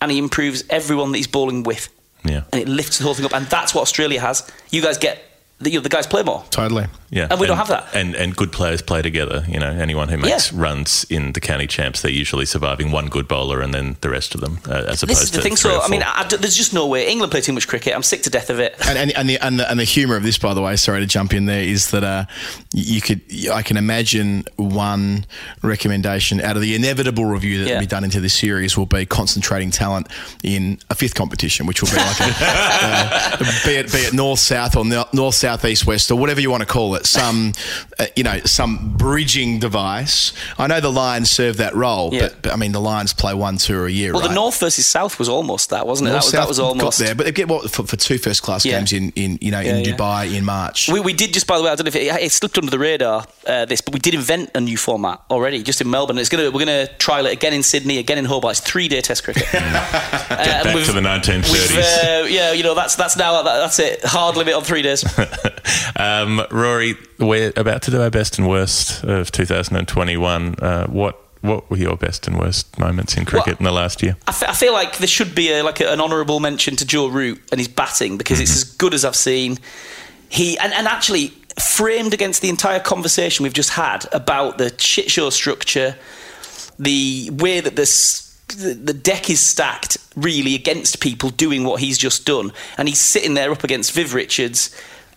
and he improves everyone that he's bowling with, yeah. and it lifts the whole thing up. And that's what Australia has. You guys get the, you know, the guys play more. Totally. Yeah, And we don't have that. And and good players play together. You know, anyone who makes runs in the county champs, they're usually surviving one good bowler and then the rest of them, uh, as opposed This is the to thing. three So I mean, four. I, there's just no way England play too much cricket. I'm sick to death of it. And, and, and, the, and, the, and the humour of this, by the way, sorry to jump in there, is that uh, you could, I can imagine one recommendation out of the inevitable review that Yeah. will be done into this series will be concentrating talent in a fifth competition, which will be like a, uh, be it be it north south or no- north south east west or whatever you want to call it, some uh, you know some bridging device. I know the Lions serve that role, Yeah. but, but I mean the Lions play one tour a year. Well, right? the North versus South was almost that, wasn't it? North that was, that was almost got there, but they get what for, for two first class Yeah. games in, in you know in Yeah, yeah. Dubai in March. We, we did just, by the way, I don't know if it, it slipped under the radar uh, this, but we did invent a new format already, just in Melbourne. It's gonna we're gonna trial it again in Sydney, again in Hobart. It's three day Test cricket. uh, back to the 1930s. we've, uh, yeah, you know that's that's now that, that's it. Hard limit on three days. Um, Rory, we're about to do our best and worst of 2021. Uh, what what were your best and worst moments in cricket Well- in the last year? I, feel like there should be a, like a, an honourable mention to Joe Root and his batting because it's as good as I've seen. He and, and actually framed against the entire conversation we've just had about the shit show structure, the way that this the the deck is stacked really against people doing what he's just done, and he's sitting there up against Viv Richards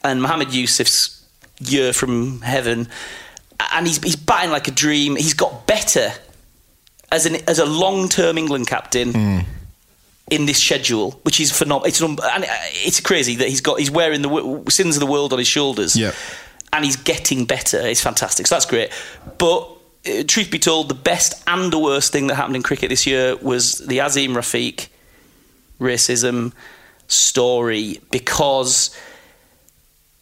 and Mohammed Yusuf's year from heaven, and he's he's batting like a dream. He's got better as an as a long term England captain. In this schedule, which is phenomenal, it's and it's crazy that he's got he's wearing the sins of the world on his shoulders, Yeah. and he's getting better. It's fantastic, so that's great. But uh, truth be told, the best and the worst thing that happened in cricket this year was the Azeem Rafiq racism story because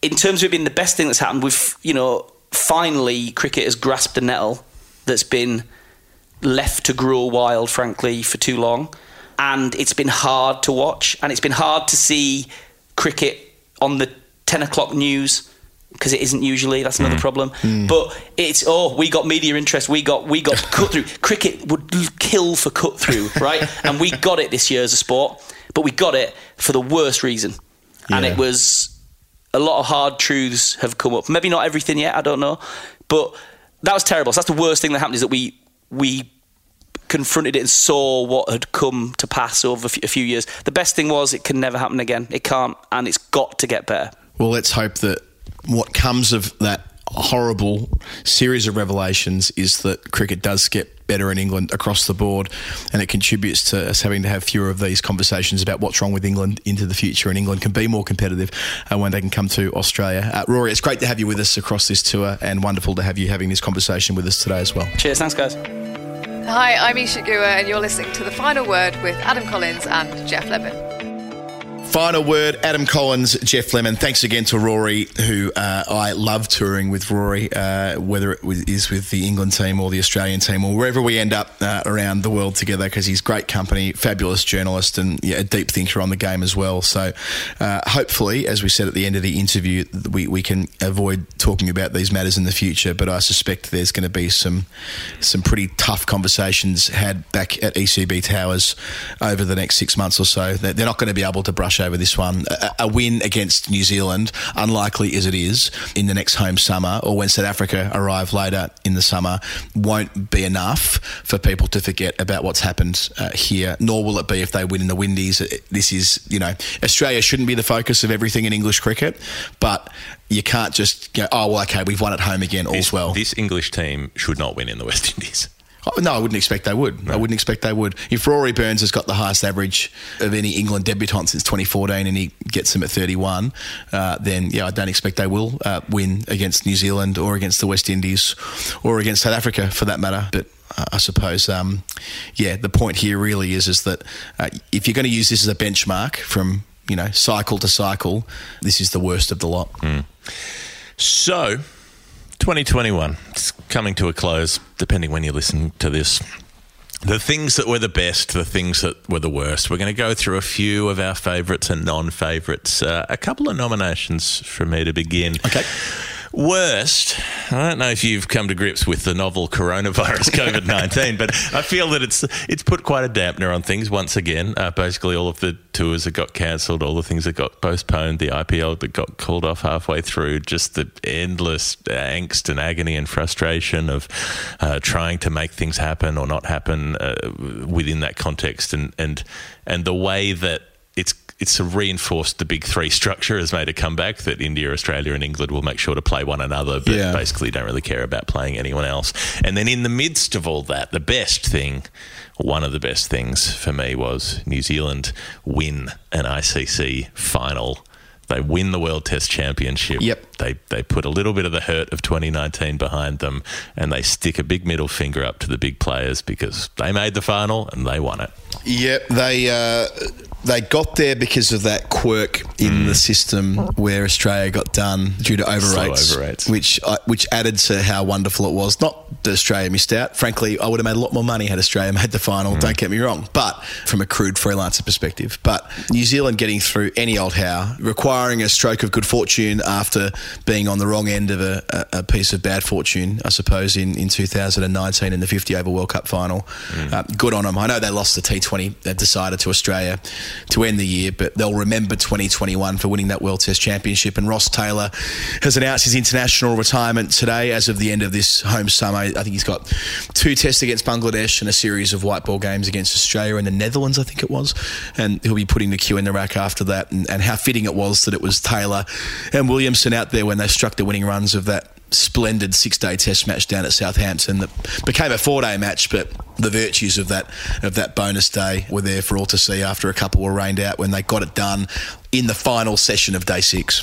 in terms of it being the best thing that's happened, we've you know finally cricket has grasped a nettle that's been left to grow wild, frankly, for too long, and it's been hard to watch, and it's been hard to see cricket on the ten o'clock news because it isn't usually. That's another mm. problem. Mm. But it's oh, we got media interest. We got we got cut through. Cricket would kill for cut through, right? and we got it this year as a sport, but we got it for the worst reason, and it was a lot of hard truths have come up. Maybe not everything yet. I don't know, but that was terrible. So that's the worst thing that happened is that we we confronted it and saw what had come to pass over a few- years. The best thing was it can never happen again. It can't, and it's got to get better. Well, let's hope that what comes of that horrible series of revelations is that cricket does get better in England across the board and it contributes to us having to have fewer of these conversations about what's wrong with England into the future and England can be more competitive uh, when they can come to Australia. Uh, Rory, it's great to have you with us across this tour and wonderful to have you having this conversation with us today as well. Cheers, thanks, guys. Hi, I'm Isa Guha, and you're listening to The Final Word with Adam Collins and Geoff Lemon. Final word, Adam Collins, Geoff Lemon. Thanks again to Rory, who uh, I love touring with Rory, uh, whether it is with the England team or the Australian team or wherever we end up uh, around the world together because he's great company, fabulous journalist, and yeah, a deep thinker on the game as well. So uh, hopefully, as we said at the end of the interview, we, we can avoid talking about these matters in the future. But I suspect there's going to be some some pretty tough conversations had back at ECB Towers over the next six months or so. They're not going to be able to brush over this one. A, a win against New Zealand, unlikely as it is, in the next home summer or when South Africa arrive later in the summer, won't be enough for people to forget about what's happened uh, here. Nor will it be if they win in the Windies. This is, you know, Australia shouldn't be the focus of everything in English cricket, but you can't just go, oh, well, okay, we've won at home again, all's This, well. this English team should not win in the West Indies. Oh, No, I wouldn't expect they would. I wouldn't expect they would. If Rory Burns has got the highest average of any England debutant since 2014 and he gets them at 31, uh, then yeah, I don't expect they will uh, win against New Zealand or against the West Indies or against South Africa for that matter. But I suppose, um, yeah, the point here really is is that uh, if you're going to use this as a benchmark from you know cycle to cycle, this is the worst of the lot. So, 2021, it's coming to a close, depending when you listen to this. The things that were the best, the things that were the worst. We're going to go through a few of our favourites and non favourites. Uh, a couple of nominations for me to begin. Okay. Worst, I don't know if you've come to grips with the novel coronavirus COVID nineteen, but I feel that it's it's put quite a dampener on things once again. Uh, basically, all of the tours that got cancelled, all the things that got postponed, the IPL that got called off halfway through, just the endless angst and agony and frustration of uh, trying to make things happen or not happen uh, within that context, and and and the way that it's reinforced the big three structure has made a comeback that India, Australia, and England will make sure to play one another, but Yeah. basically don't really care about playing anyone else. And then in the midst of all that, the best thing, one of the best things for me was New Zealand win an ICC final. They win the World Test Championship. Yep. They they put a little bit of the hurt of 2019 behind them, and they stick a big middle finger up to the big players because they made the final and they won it. Yep, they uh, they got there because of that quirk in the system where Australia got done due to overrates, overrates. which uh, which added to how wonderful it was. Not that Australia missed out. Frankly, I would have made a lot more money had Australia made the final. Don't get me wrong, but from a crude freelancer perspective, but New Zealand getting through any old how, requiring a stroke of good fortune after being on the wrong end of a, a, piece of bad fortune, I suppose, in, in 2019 in the 50 over World Cup final. Uh, good on them. I know they lost the T20, they decided to Australia to end the year, but they'll remember 2021 for winning that World Test Championship. And Ross Taylor has announced his international retirement today as of the end of this home summer. I think he's got two tests against Bangladesh and a series of white ball games against Australia and the Netherlands, I think it was. And he'll be putting the cue in the rack after that. And, and how fitting it was that it was Taylor and Williamson out there when they struck the winning runs of that splendid six day test match down at Southampton that became a four day match, but the virtues of that of that bonus day were there for all to see after a couple were rained out when they got it done in the final session of day six.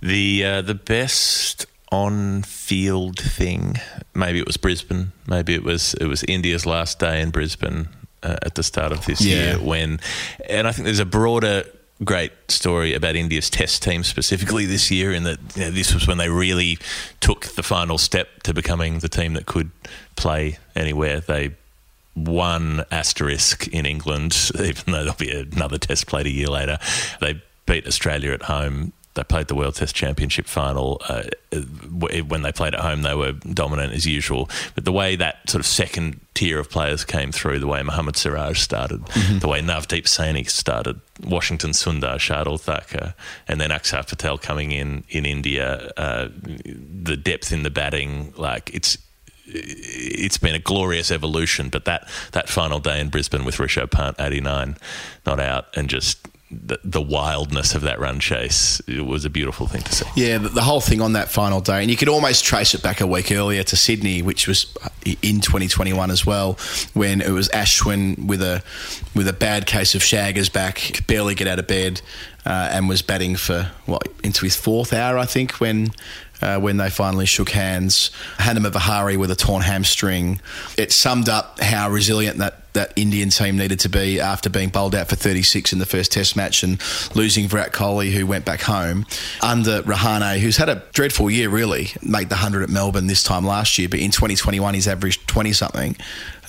The uh, the best on field thing, maybe it was Brisbane, maybe it was it was India's last day in Brisbane uh, at the start of this Yeah. year when, and I think there's a broader great story about India's test team specifically this year in that you know, this was when they really took the final step to becoming the team that could play anywhere. They won asterisk in England, even though there'll be another test played a year later. They beat Australia at home. They played the World Test Championship final. Uh, when they played at home, they were dominant as usual. But the way that sort of second tier of players came through, the way Mohammad Siraj started, the way Navdeep Saini started, Washington Sundar, Shardul Thakur, and then Axar Patel coming in in India, uh, the depth in the batting, like it's it's been a glorious evolution. But that, that final day in Brisbane with Rishabh Pant, 89, not out, and just the, the wildness of that run chase, it was a beautiful thing to see. Yeah, the, the whole thing on that final day, and you could almost trace it back a week earlier to Sydney, which was in 2021 as well, when it was Ashwin with a with a bad case of Shagger's back, could barely get out of bed, uh, and was batting for what into his fourth hour, I think, when. Uh, when they finally shook hands, Hanuma Vihari with a torn hamstring. It summed up how resilient that, that Indian team needed to be after being bowled out for 36 in the first Test match and losing Virat Kohli, who went back home, under Rahane, who's had a dreadful year, really. Made the 100 at Melbourne this time last year, but in 2021 he's averaged 20 something,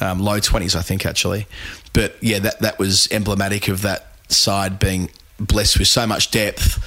um, low 20s, I think, actually. But yeah, that, that was emblematic of that side being blessed with so much depth.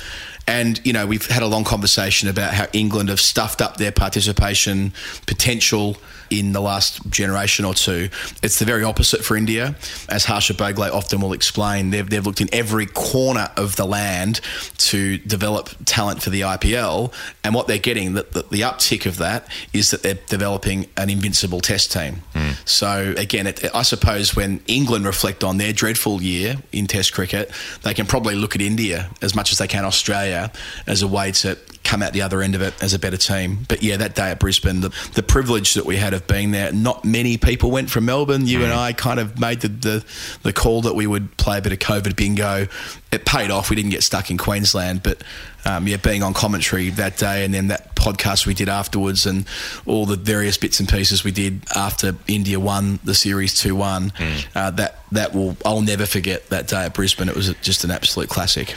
And, you know, we've had a long conversation about how England have stuffed up their participation potential in the last generation or two. It's the very opposite for India. As Harsha Bhogle often will explain, they've, they've looked in every corner of the land to develop talent for the IPL. And what they're getting, the, the, the uptick of that, is that they're developing an invincible test team. Hmm. So, again, it, I suppose when England reflect on their dreadful year in Test cricket, they can probably look at India as much as they can Australia as a way to come out the other end of it as a better team. But yeah, that day at Brisbane, the, the privilege that we had of being there, not many people went from Melbourne. You and I kind of made the, the, the call that we would play a bit of COVID bingo. It paid off. We didn't get stuck in Queensland, but um, yeah, being on commentary that day and then that podcast we did afterwards and all the various bits and pieces we did after India won the series 2 1, uh, that, that will, I'll never forget that day at Brisbane. It was just an absolute classic.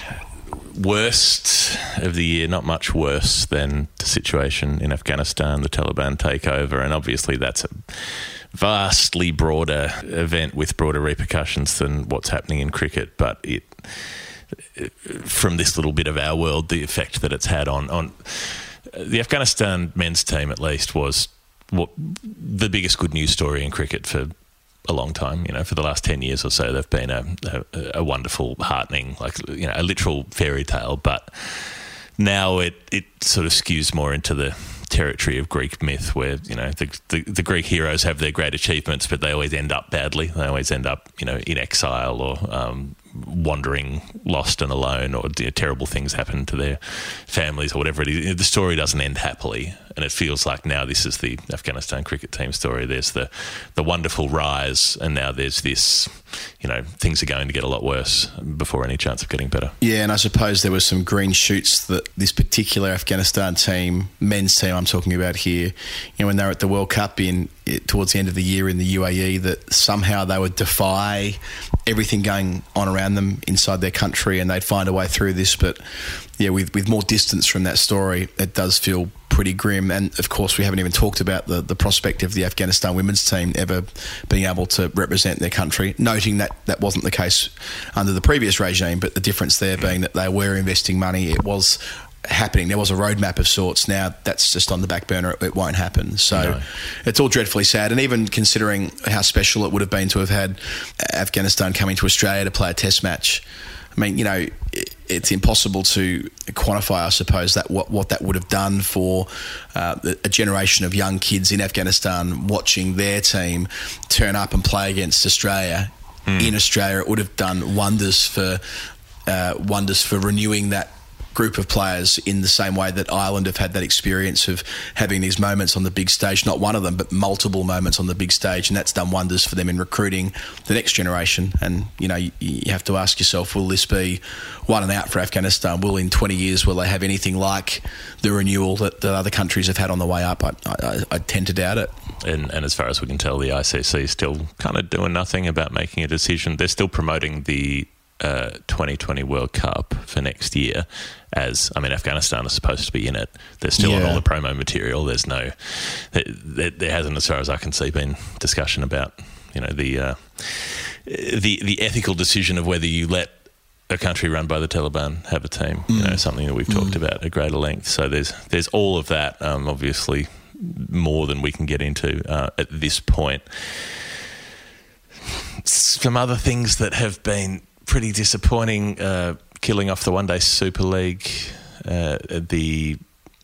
Worst of the year, not much worse than the situation in Afghanistan, the Taliban takeover, and obviously that's a vastly broader event with broader repercussions than what's happening in cricket. But it, from this little bit of our world, the effect that it's had on on the Afghanistan men's team, at least, was what the biggest good news story in cricket for a long time. You know, for the last ten years or so, they've been a, a, a wonderful, heartening, like you know, a literal fairy tale. But now it it sort of skews more into the territory of Greek myth, where you know the, the, the Greek heroes have their great achievements, but they always end up badly. They always end up, you know, in exile or um, wandering, lost and alone, or you know, terrible things happen to their families or whatever it is. The story doesn't end happily, and it feels like now this is the Afghanistan cricket team story. There's the the wonderful rise, and now there's this. You know, things are going to get a lot worse before any chance of getting better. Yeah, and I suppose there were some green shoots that this particular Afghanistan team, men's team, I'm talking about here, you know, when they were at the World Cup in eh, towards the end of the year in the UAE, that somehow they would defy everything going on around them inside their country, and they'd find a way through this. But yeah, with with more distance from that story, it does feel pretty grim. And of course, we haven't even talked about the, the prospect of the Afghanistan women's team ever being able to represent their country, noting that that wasn't the case under the previous regime, but the difference there being that they were investing money. It was happening. There was a roadmap of sorts. Now that's just on the back burner. It, won't happen. So No. it's all dreadfully sad. And even considering how special it would have been to have had Afghanistan coming to Australia to play a test match. I mean, you know, it, it's impossible to quantify, I suppose, that what, what that would have done for uh, a generation of young kids in Afghanistan watching their team turn up and play against Australia in Australia. It would have done wonders for uh, wonders for renewing that group of players in the same way that Ireland have had that experience of having these moments on the big stage, not one of them, but multiple moments on the big stage, and that's done wonders for them in recruiting the next generation. And you know, you, you have to ask yourself, will this be one and out for Afghanistan? Will in 20 years will they have anything like the renewal that the other countries have had on the way up? I, I, I tend to doubt it. And, and as far as we can tell, the ICC is still kind of doing nothing about making a decision. They're still promoting the uh, 2020 World Cup for next year. As I mean, Afghanistan is supposed to be in it. They're still on Yeah. all the promo material. There's no, there, there hasn't, as far as I can see, been discussion about you know the uh, the the ethical decision of whether you let a country run by the Taliban have a team. You know, something that we've talked about at greater length. So there's there's all of that. Um, obviously, more than we can get into uh, at this point. Some other things that have been pretty disappointing: uh, killing off the One Day Super League, uh, the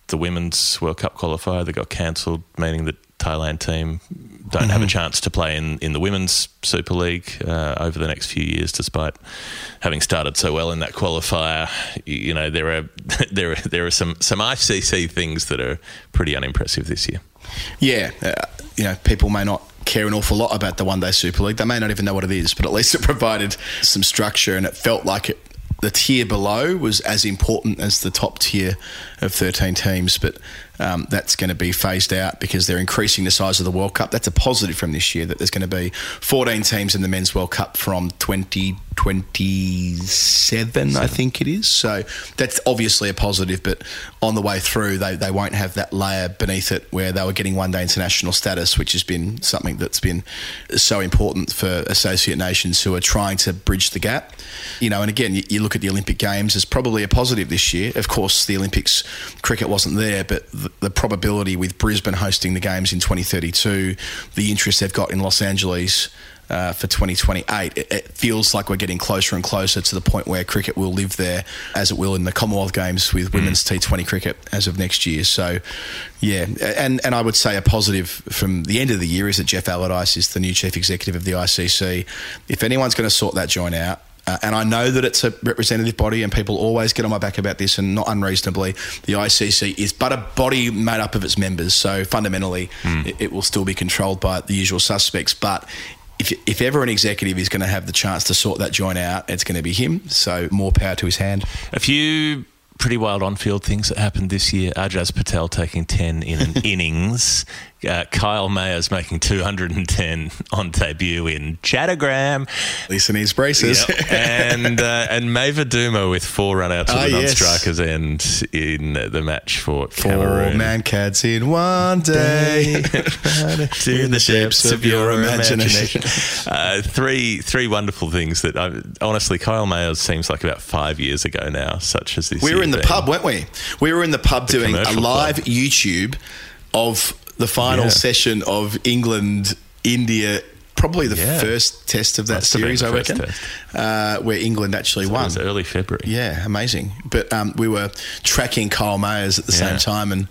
the Women's World Cup qualifier that got cancelled, meaning that Thailand team don't have a chance to play in, in the Women's Super League uh, over the next few years, despite having started so well in that qualifier. You, you know, there are there are, there are some some ICC things that are pretty unimpressive this year. Yeah, uh, you know, people may not care an awful lot about the One Day Super League. They may not even know what it is, but at least it provided some structure and it felt like it. The tier below was as important as the top tier of 13 teams, but um, that's going to be phased out because they're increasing the size of the World Cup. That's a positive from this year that there's going to be 14 teams in the Men's World Cup from 2027, I think it is. So that's obviously a positive, but on the way through, they, they won't have that layer beneath it where they were getting one day international status, which has been something that's been so important for associate nations who are trying to bridge the gap. You know, and again, you, you look at the Olympic Games as probably a positive this year. Of course, the Olympics cricket wasn't there, but the, the probability with Brisbane hosting the games in 2032, the interest they've got in Los Angeles uh, for 2028. It, it feels like we're getting closer and closer to the point where cricket will live there, as it will in the Commonwealth Games with women's T20 cricket as of next year. So, yeah, and and I would say a positive from the end of the year is that Geoff Allardice is the new chief executive of the ICC. If anyone's going to sort that joint out. Uh, and I know that it's a representative body, and people always get on my back about this, and not unreasonably. The ICC is but a body made up of its members, so fundamentally, it, it will still be controlled by the usual suspects. But if, if ever an executive is going to have the chance to sort that joint out, it's going to be him. So more power to his hand. A few pretty wild on-field things that happened this year. Ajaz Patel taking 10 in an innings. Uh, Kyle Mayers making 210 on debut in Chattogram. Listen, his braces. Yep. and uh, and Maeva Douma with four runouts Ah, at the yes. non-strikers end in the match for Four Cameroon. Mankads in one day. to the depths of your imagination. uh, three three wonderful things that I, honestly Kyle Mayers seems like about five years ago now. Such as this. We were in in the been. pub, weren't we? We were in the pub doing a live club. YouTube of the final Yeah. session of England India. Probably the Yeah. first test of that been series, I reckon, uh, where England actually It won. was early February. Yeah, amazing. But um, we were tracking Kyle Mayers at the same time, and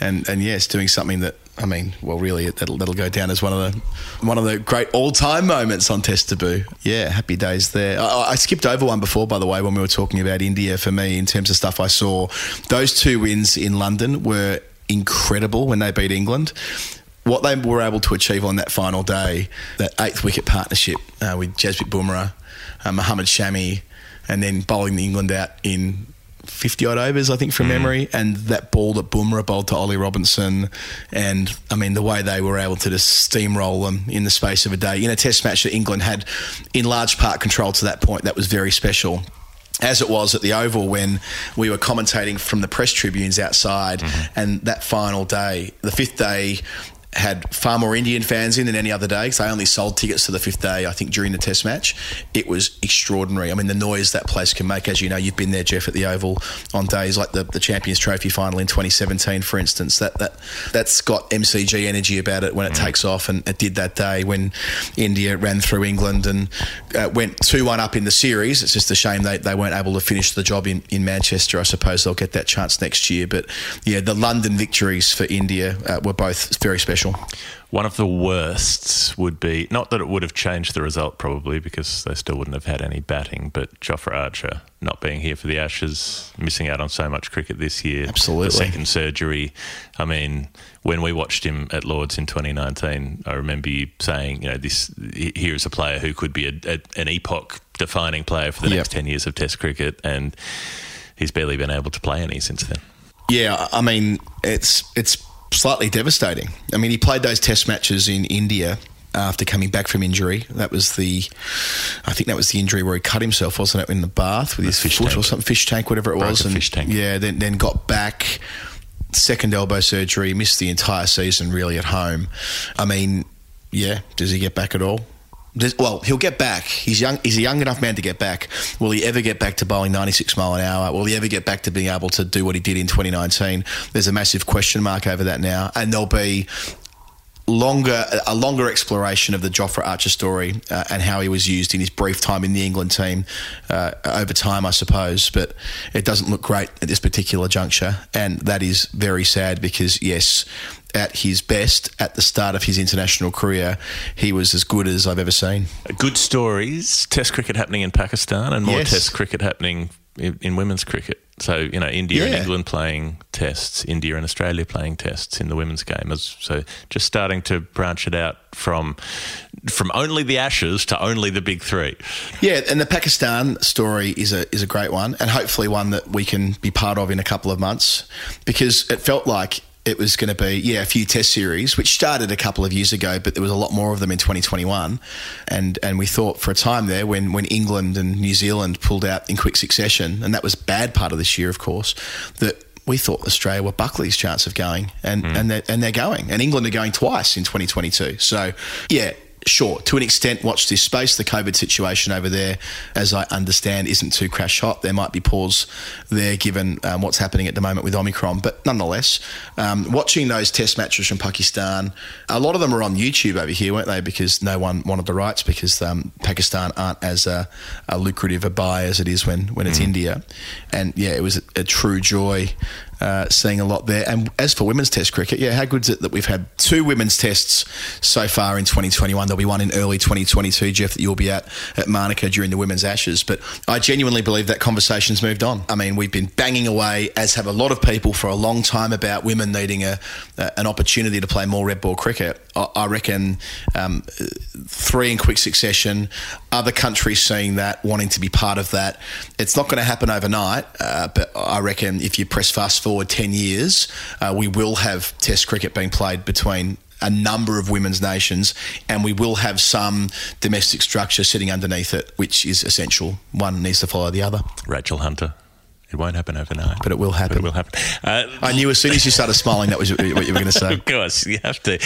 and and yes, doing something that I mean, well, really, that'll, that'll go down as one of the one of the great all time moments on Test Taboo. Yeah, happy days there. I, I skipped over one before, by the way, when we were talking about India. For me, in terms of stuff I saw, those two wins in London were incredible when they beat England. What they were able to achieve on that final day, that eighth wicket partnership uh, with Jaspreet Bumrah, uh, Mohammed Shami, and then bowling England out in 50 odd overs, I think, from memory. And that ball that Bumrah bowled to Ollie Robinson. And I mean, the way they were able to just steamroll them in the space of a day in a test match that England had in large part control to that point, that was very special. As it was at the Oval when we were commentating from the press tribunes outside, mm-hmm. and that final day, the fifth day, had far more Indian fans in than any other day because they only sold tickets to the fifth day, I think, during the Test match. It was extraordinary. I mean, the noise that place can make, as you know, you've been there, Geoff, at the Oval on days like the, the Champions Trophy final in 2017, for instance. That that that's got MCG energy about it when it takes off, and it did that day when India ran through England and uh, went two one up in the series. It's just a shame they, they weren't able to finish the job in, in Manchester. I suppose they'll get that chance next year. But yeah, the London victories for India uh, were both very special. One of the worsts would be not that it would have changed the result probably because they still wouldn't have had any batting, but Jofra Archer not being here for the Ashes, missing out on so much cricket this year. Absolutely. The second surgery. I mean, when we watched him at Lords in 2019, I remember you saying, you know, this here is a player who could be a, a, an epoch defining player for the Yep. next 10 years of Test cricket, and he's barely been able to play any since then. Yeah, I mean, it's it's slightly devastating. I mean, he played those test matches in India after coming back from injury. That was the, I think that was the injury where he cut himself, wasn't it, in the bath with his fish foot or tank. something, fish tank, whatever it Broke was. a fish tank. Yeah, then then got back, second elbow surgery, missed the entire season really at home. I mean, yeah, does he get back at all? Well, he'll get back. He's young. He's a young enough man to get back. Will he ever get back to bowling 96 mile an hour? Will he ever get back to being able to do what he did in 2019? There's a massive question mark over that now, and there'll be longer a longer exploration of the Jofra Archer story uh, and how he was used in his brief time in the England team uh, over time, I suppose. But it doesn't look great at this particular juncture, and that is very sad because yes. At his best, at the start of his international career, he was as good as I've ever seen. Good stories. Test cricket happening in Pakistan and more Yes. Test cricket happening in, in women's cricket. So you know, India and England playing tests, India and Australia playing tests in the women's game. As- So just starting to branch it out from from only the Ashes to only the big three. Yeah, and the Pakistan story is a is a great one, and hopefully one that we can be part of in a couple of months, because it felt like it was going to be yeah a few Test series, which started a couple of years ago, but there was a lot more of them in 2021, and and we thought for a time there when when England and New Zealand pulled out in quick succession, and that was bad part of this year, of course, that. We thought Australia were Buckley's chance of going, and hmm. and they're, and they're going, and England are going twice in 2022. So, yeah, sure, to an extent, watch this space. The COVID situation over there, as I understand, isn't too crash hot. There might be pause there given um, what's happening at the moment with Omicron. But nonetheless, um, watching those test matches from Pakistan, a lot of them are on YouTube over here, weren't they? Because no one wanted the rights because um, Pakistan aren't as a, a lucrative a buy as it is when, when it's India. And yeah, it was a, a true joy uh, seeing a lot there. And as for women's test cricket, yeah, how good is it that we've had two women's tests so far in 2021? There'll be one in early 2022, Geoff, that you'll be at at Manuka during the women's Ashes. But I genuinely believe that conversation's moved on. I mean, we've been banging away, as have a lot of people, for a long time about women needing a, a an opportunity to play more red ball cricket. I, I reckon um, three in quick succession, other countries seeing that, wanting to be part of that. It's not going to happen overnight, uh, but I reckon if you press fast forward 10 years, uh, we will have Test cricket being played between a number of women's nations, and we will have some domestic structure sitting underneath it, which is essential. One needs to follow the other. Rachel Hunter It won't happen overnight, But it will happen. But it will happen. Uh, I knew as soon as you started smiling that was what you were going to say. Of course, you have to.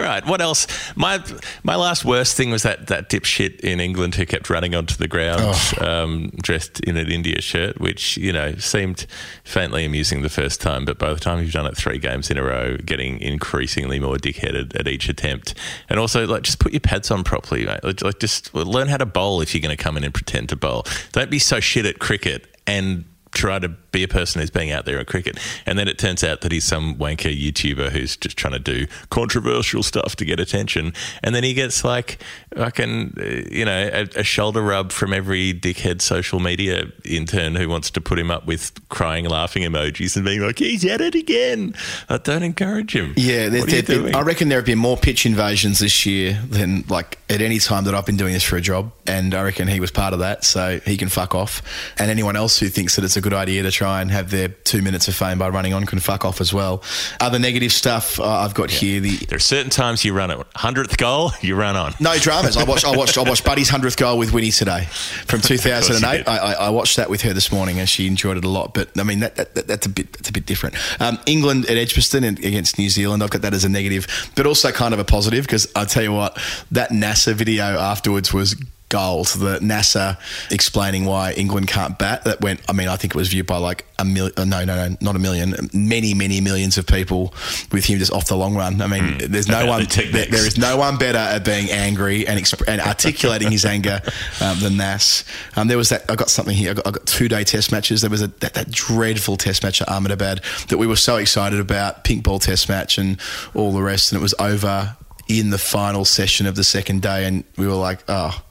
Right. What else? My my last worst thing was that that dipshit in England who kept running onto the ground Oh. um, dressed in an India shirt, which you know seemed faintly amusing the first time, but by the time you've done it three games in a row, getting increasingly more dickheaded at each attempt, and also like just put your pads on properly, mate. Like, like just learn how to bowl if you're going to come in and pretend to bowl. Don't be so shit at cricket and try to be a person who's being out there at cricket. And then it turns out that he's some wanker YouTuber who's just trying to do controversial stuff to get attention. And then he gets like fucking, uh, you know, a, a shoulder rub from every dickhead social media intern who wants to put him up with crying, laughing emojis and being like, he's at it again. I don't encourage him. Yeah, there, you there- I reckon there have been more pitch invasions this year than like at any time that I've been doing this for a job, and I reckon he was part of that, so he can fuck off. And anyone else who thinks that it's a good idea to try and have their two minutes of fame by running on can fuck off as well. Other negative stuff uh, I've got here: the there are certain times you run it. Hundredth goal, you run on. no dramas. I watched. I watched. I watched Buddy's hundredth goal with Winnie today from 2008. I, I, I watched that with her this morning, and she enjoyed it a lot. But I mean, that, that, that that's a bit that's a bit different. Um, England at Edgbaston against New Zealand, I've got that as a negative, but also kind of a positive because I tell you what, that Nasser video afterwards was. Gold. The Nasser explaining why England can't bat. That went. I mean, I think it was viewed by like a million. No, no, no, not a million. Many, many millions of people with him just off the long run. I mean, there's no one. the techniques. there is no one better at being angry and, exp- and articulating his anger um, than Nas. Um, there was that. I got something here. I got, I got two day test matches. There was a, that, that dreadful test match at Ahmedabad that we were so excited about. Pink ball test match and all the rest, and it was over in the final session of the second day, and we were like, oh.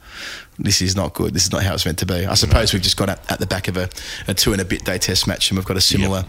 This is not good. This is not how it's meant to be. I suppose we've just got at, at the back of a, a two and a bit day test match, and we've got a similar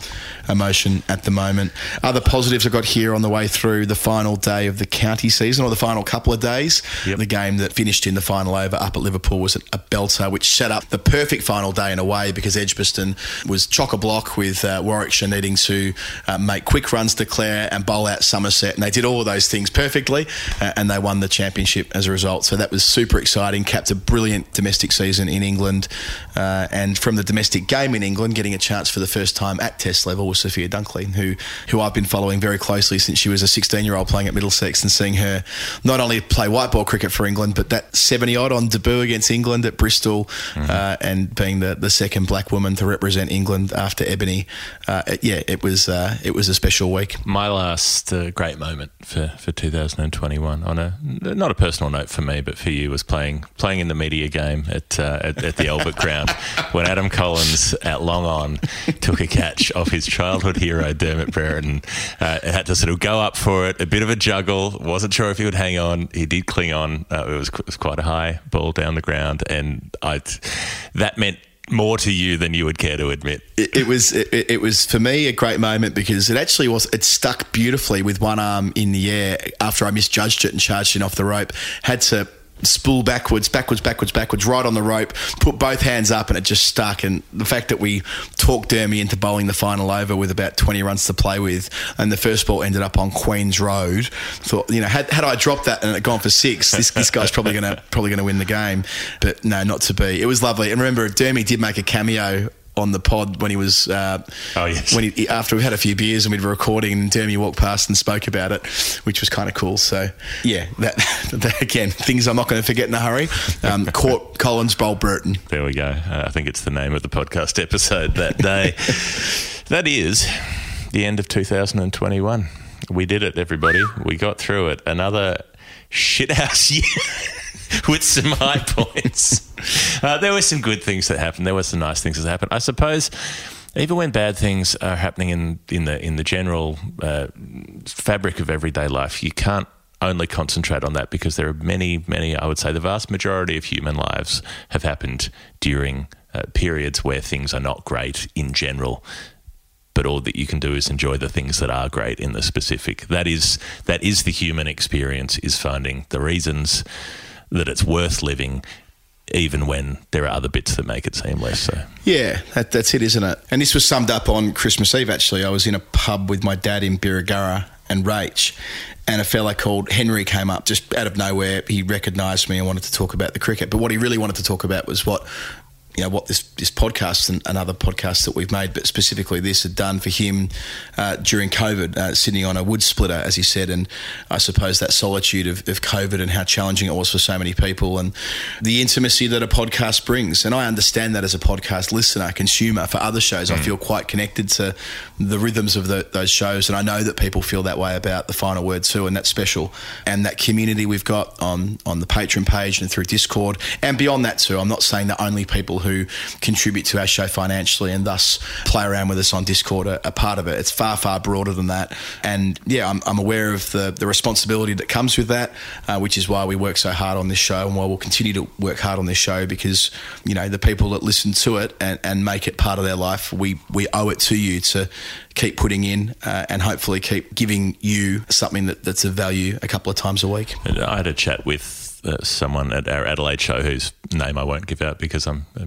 emotion at the moment. Other positives I've got here on the way through the final day of the county season, or the final couple of days. Yep. The game that finished in the final over up at Liverpool was a belter, which set up the perfect final day in a way because Edgbaston was chock a block with uh, Warwickshire needing to uh, make quick runs to Clare and bowl out Somerset, and they did all of those things perfectly, uh, and they won the championship as a result. So that was super exciting. Capped a brilliant domestic season in England, uh, and from the domestic game in England, getting a chance for the first time at Test level was Sophia Dunkley, who who I've been following very closely since she was a 16 year old playing at Middlesex, and seeing her not only play white ball cricket for England, but that 70 odd on debut against England at Bristol, uh, and being the, the second black woman to represent England after Ebony. Uh, yeah, it was uh, it was a special week. My last uh, great moment for, for 2021 on a not a personal note for me, but for you was playing playing in the media game at uh, at, at the Albert Ground when Adam Collins at long on took a catch off his childhood hero Dermot Brereton. Uh, had to sort of go up for it, a bit of a juggle. wasn't sure if he would hang on. He did cling on. Uh, it was it was quite a high ball down the ground, and I that meant more to you than you would care to admit. it, it was it, it was for me a great moment because it actually was it stuck beautifully with one arm in the air after I misjudged it and charged it off the rope. Had to spool backwards, backwards, backwards, backwards, right on the rope. Put both hands up and it just stuck. And the fact that we talked Dermy into bowling the final over with about twenty runs to play with, and the first ball ended up on Queens Road. Thought you know had, had I dropped that and it gone for six, this, this guy's probably gonna probably gonna win the game. But no, not to be. It was lovely. And remember, Dermy did make a cameo on the pod when he was uh, Oh, yes. when he, after we had a few beers and we were recording and Dermy walked past and spoke about it which was kind of cool so yeah that, that again things I'm not going to forget in a hurry um, Court Collins Bowl Burton There we go. Uh, I think it's the name of the podcast episode that day. that is the end of 2021. We did it, everybody. We got through it. Another shithouse year with some high points. Uh, there were some good things that happened. There were some nice things that happened. I suppose. Even when bad things are happening in, in the in the general uh, fabric of everyday life, you can't only concentrate on that because there are many, many, I would say the vast majority of human lives have happened during uh, periods where things are not great in general. But all that you can do is enjoy the things that are great in the specific. That is that is the human experience is finding the reasons that it's worth living even when there are other bits that make it seem less so. Yeah, that, that's it, isn't it? And this was summed up on Christmas Eve, actually. I was in a pub with my dad in Birregurra and Rach, and a fella called Henry came up just out of nowhere. He recognised me and wanted to talk about the cricket. But what he really wanted to talk about was what you know what this this podcast and, and other podcasts that we've made, but specifically this had done for him uh, during COVID, uh, sitting on a wood splitter, as he said, and I suppose that solitude of, of COVID and how challenging it was for so many people, and the intimacy that a podcast brings. And I understand that as a podcast listener, consumer for other shows, I feel quite connected to the rhythms of the, those shows, and I know that people feel that way about the final word too, and that's special. And that community we've got on on the Patreon page and through Discord, and beyond that too. I'm not saying that only people who contribute to our show financially and thus play around with us on Discord are, are part of it. It's far far broader than that. And yeah, I'm, I'm aware of the the responsibility that comes with that, uh, which is why we work so hard on this show, and why we'll continue to work hard on this show because you know the people that listen to it and, and make it part of their life, we we owe it to you to keep putting in uh, and hopefully keep giving you something that, that's of value a couple of times a week. I had a chat with uh, someone at our Adelaide show whose name I won't give out because I'm uh,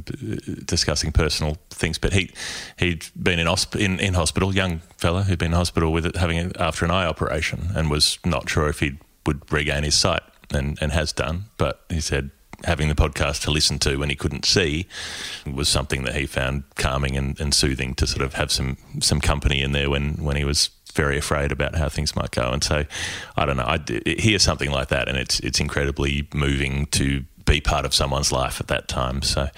discussing personal things. But he he'd been in, hosp- in in hospital, young fella who'd been in hospital with it, having it after an eye operation, and was not sure if he would regain his sight, and and has done. But he said having the podcast to listen to when he couldn't see was something that he found calming and, and soothing to sort of have some some company in there when when he was very afraid about how things might go. And so, I don't know. I hear something like that, and it's it's incredibly moving to be part of someone's life at that time. So,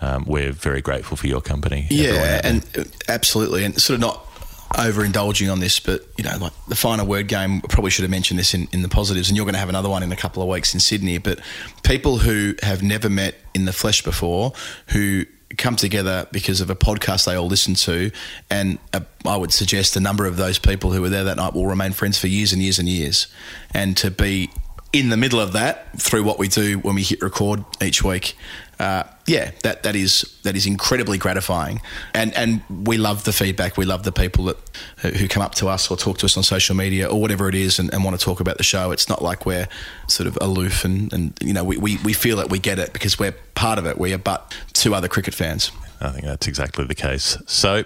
um, we're very grateful for your company. Yeah, and uh, absolutely, and sort of not overindulging on this, but you know, like the final word game, I probably should have mentioned this in, in the positives, and you're going to have another one in a couple of weeks in Sydney. But people who have never met in the flesh before, who come together because of a podcast they all listen to, and I would suggest a number of those people who were there that night will remain friends for years and years and years, and to be in the middle of that through what we do when we hit record each week. Uh, yeah, that, that is that is incredibly gratifying, and and we love the feedback. We love the people that who come up to us or talk to us on social media or whatever it is, and, and want to talk about the show. It's not like we're sort of aloof, and, and you know we, we, we feel it, we get it because we're part of it. We are but two other cricket fans. I think that's exactly the case. So,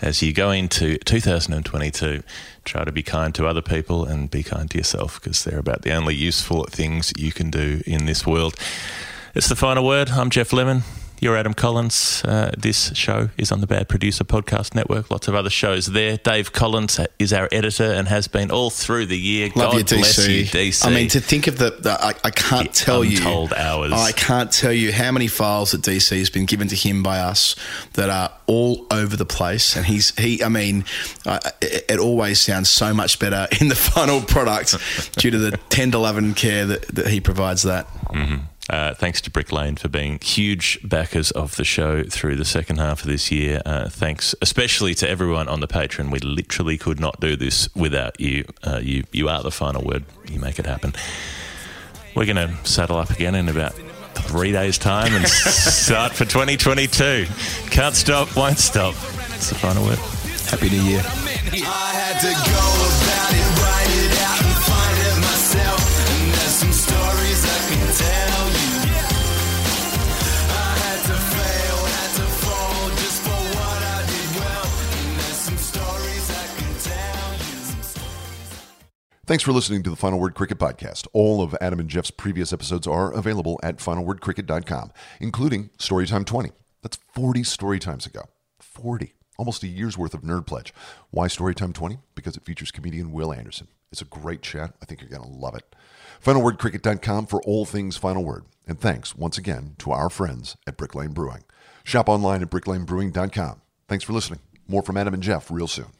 as you go into 2022, try to be kind to other people and be kind to yourself because they're about the only useful things you can do in this world. It's the final word. I'm Geoff Lemon. You're Adam Collins. Uh, this show is on the Bad Producer Podcast Network. Lots of other shows there. Dave Collins is our editor and has been all through the year. Love God you, DC. bless you, DC. I mean, to think of the, the I, I can't The tell you untold hours. I can't tell you how many files that DC has been given to him by us that are all over the place. And he's he. I mean, uh, it, it always sounds so much better in the final product due to the tender love and care that, that he provides. That Uh, thanks to Brick Lane for being huge backers of the show through the second half of this year. Uh, thanks especially to everyone on the Patreon. We literally could not do this without you. Uh, you, you are the final word. You make it happen. We're going to saddle up again in about three days' time and start for 2022. Can't stop, won't stop. It's the final word. happy New Year. Thanks for listening to the Final Word Cricket Podcast. All of Adam and Geoff's previous episodes are available at finalwordcricket.com, including Storytime 20. That's 40 storytimes ago. 40. Almost a year's worth of Nerd Pledge. Why Storytime 20? Because it features comedian Wil Anderson. It's a great chat. I think you're going to love it. Finalwordcricket.com for all things Final Word. And thanks once again to our friends at Brick Lane Brewing. Shop online at bricklanebrewing.com. Thanks for listening. More from Adam and Jeff real soon.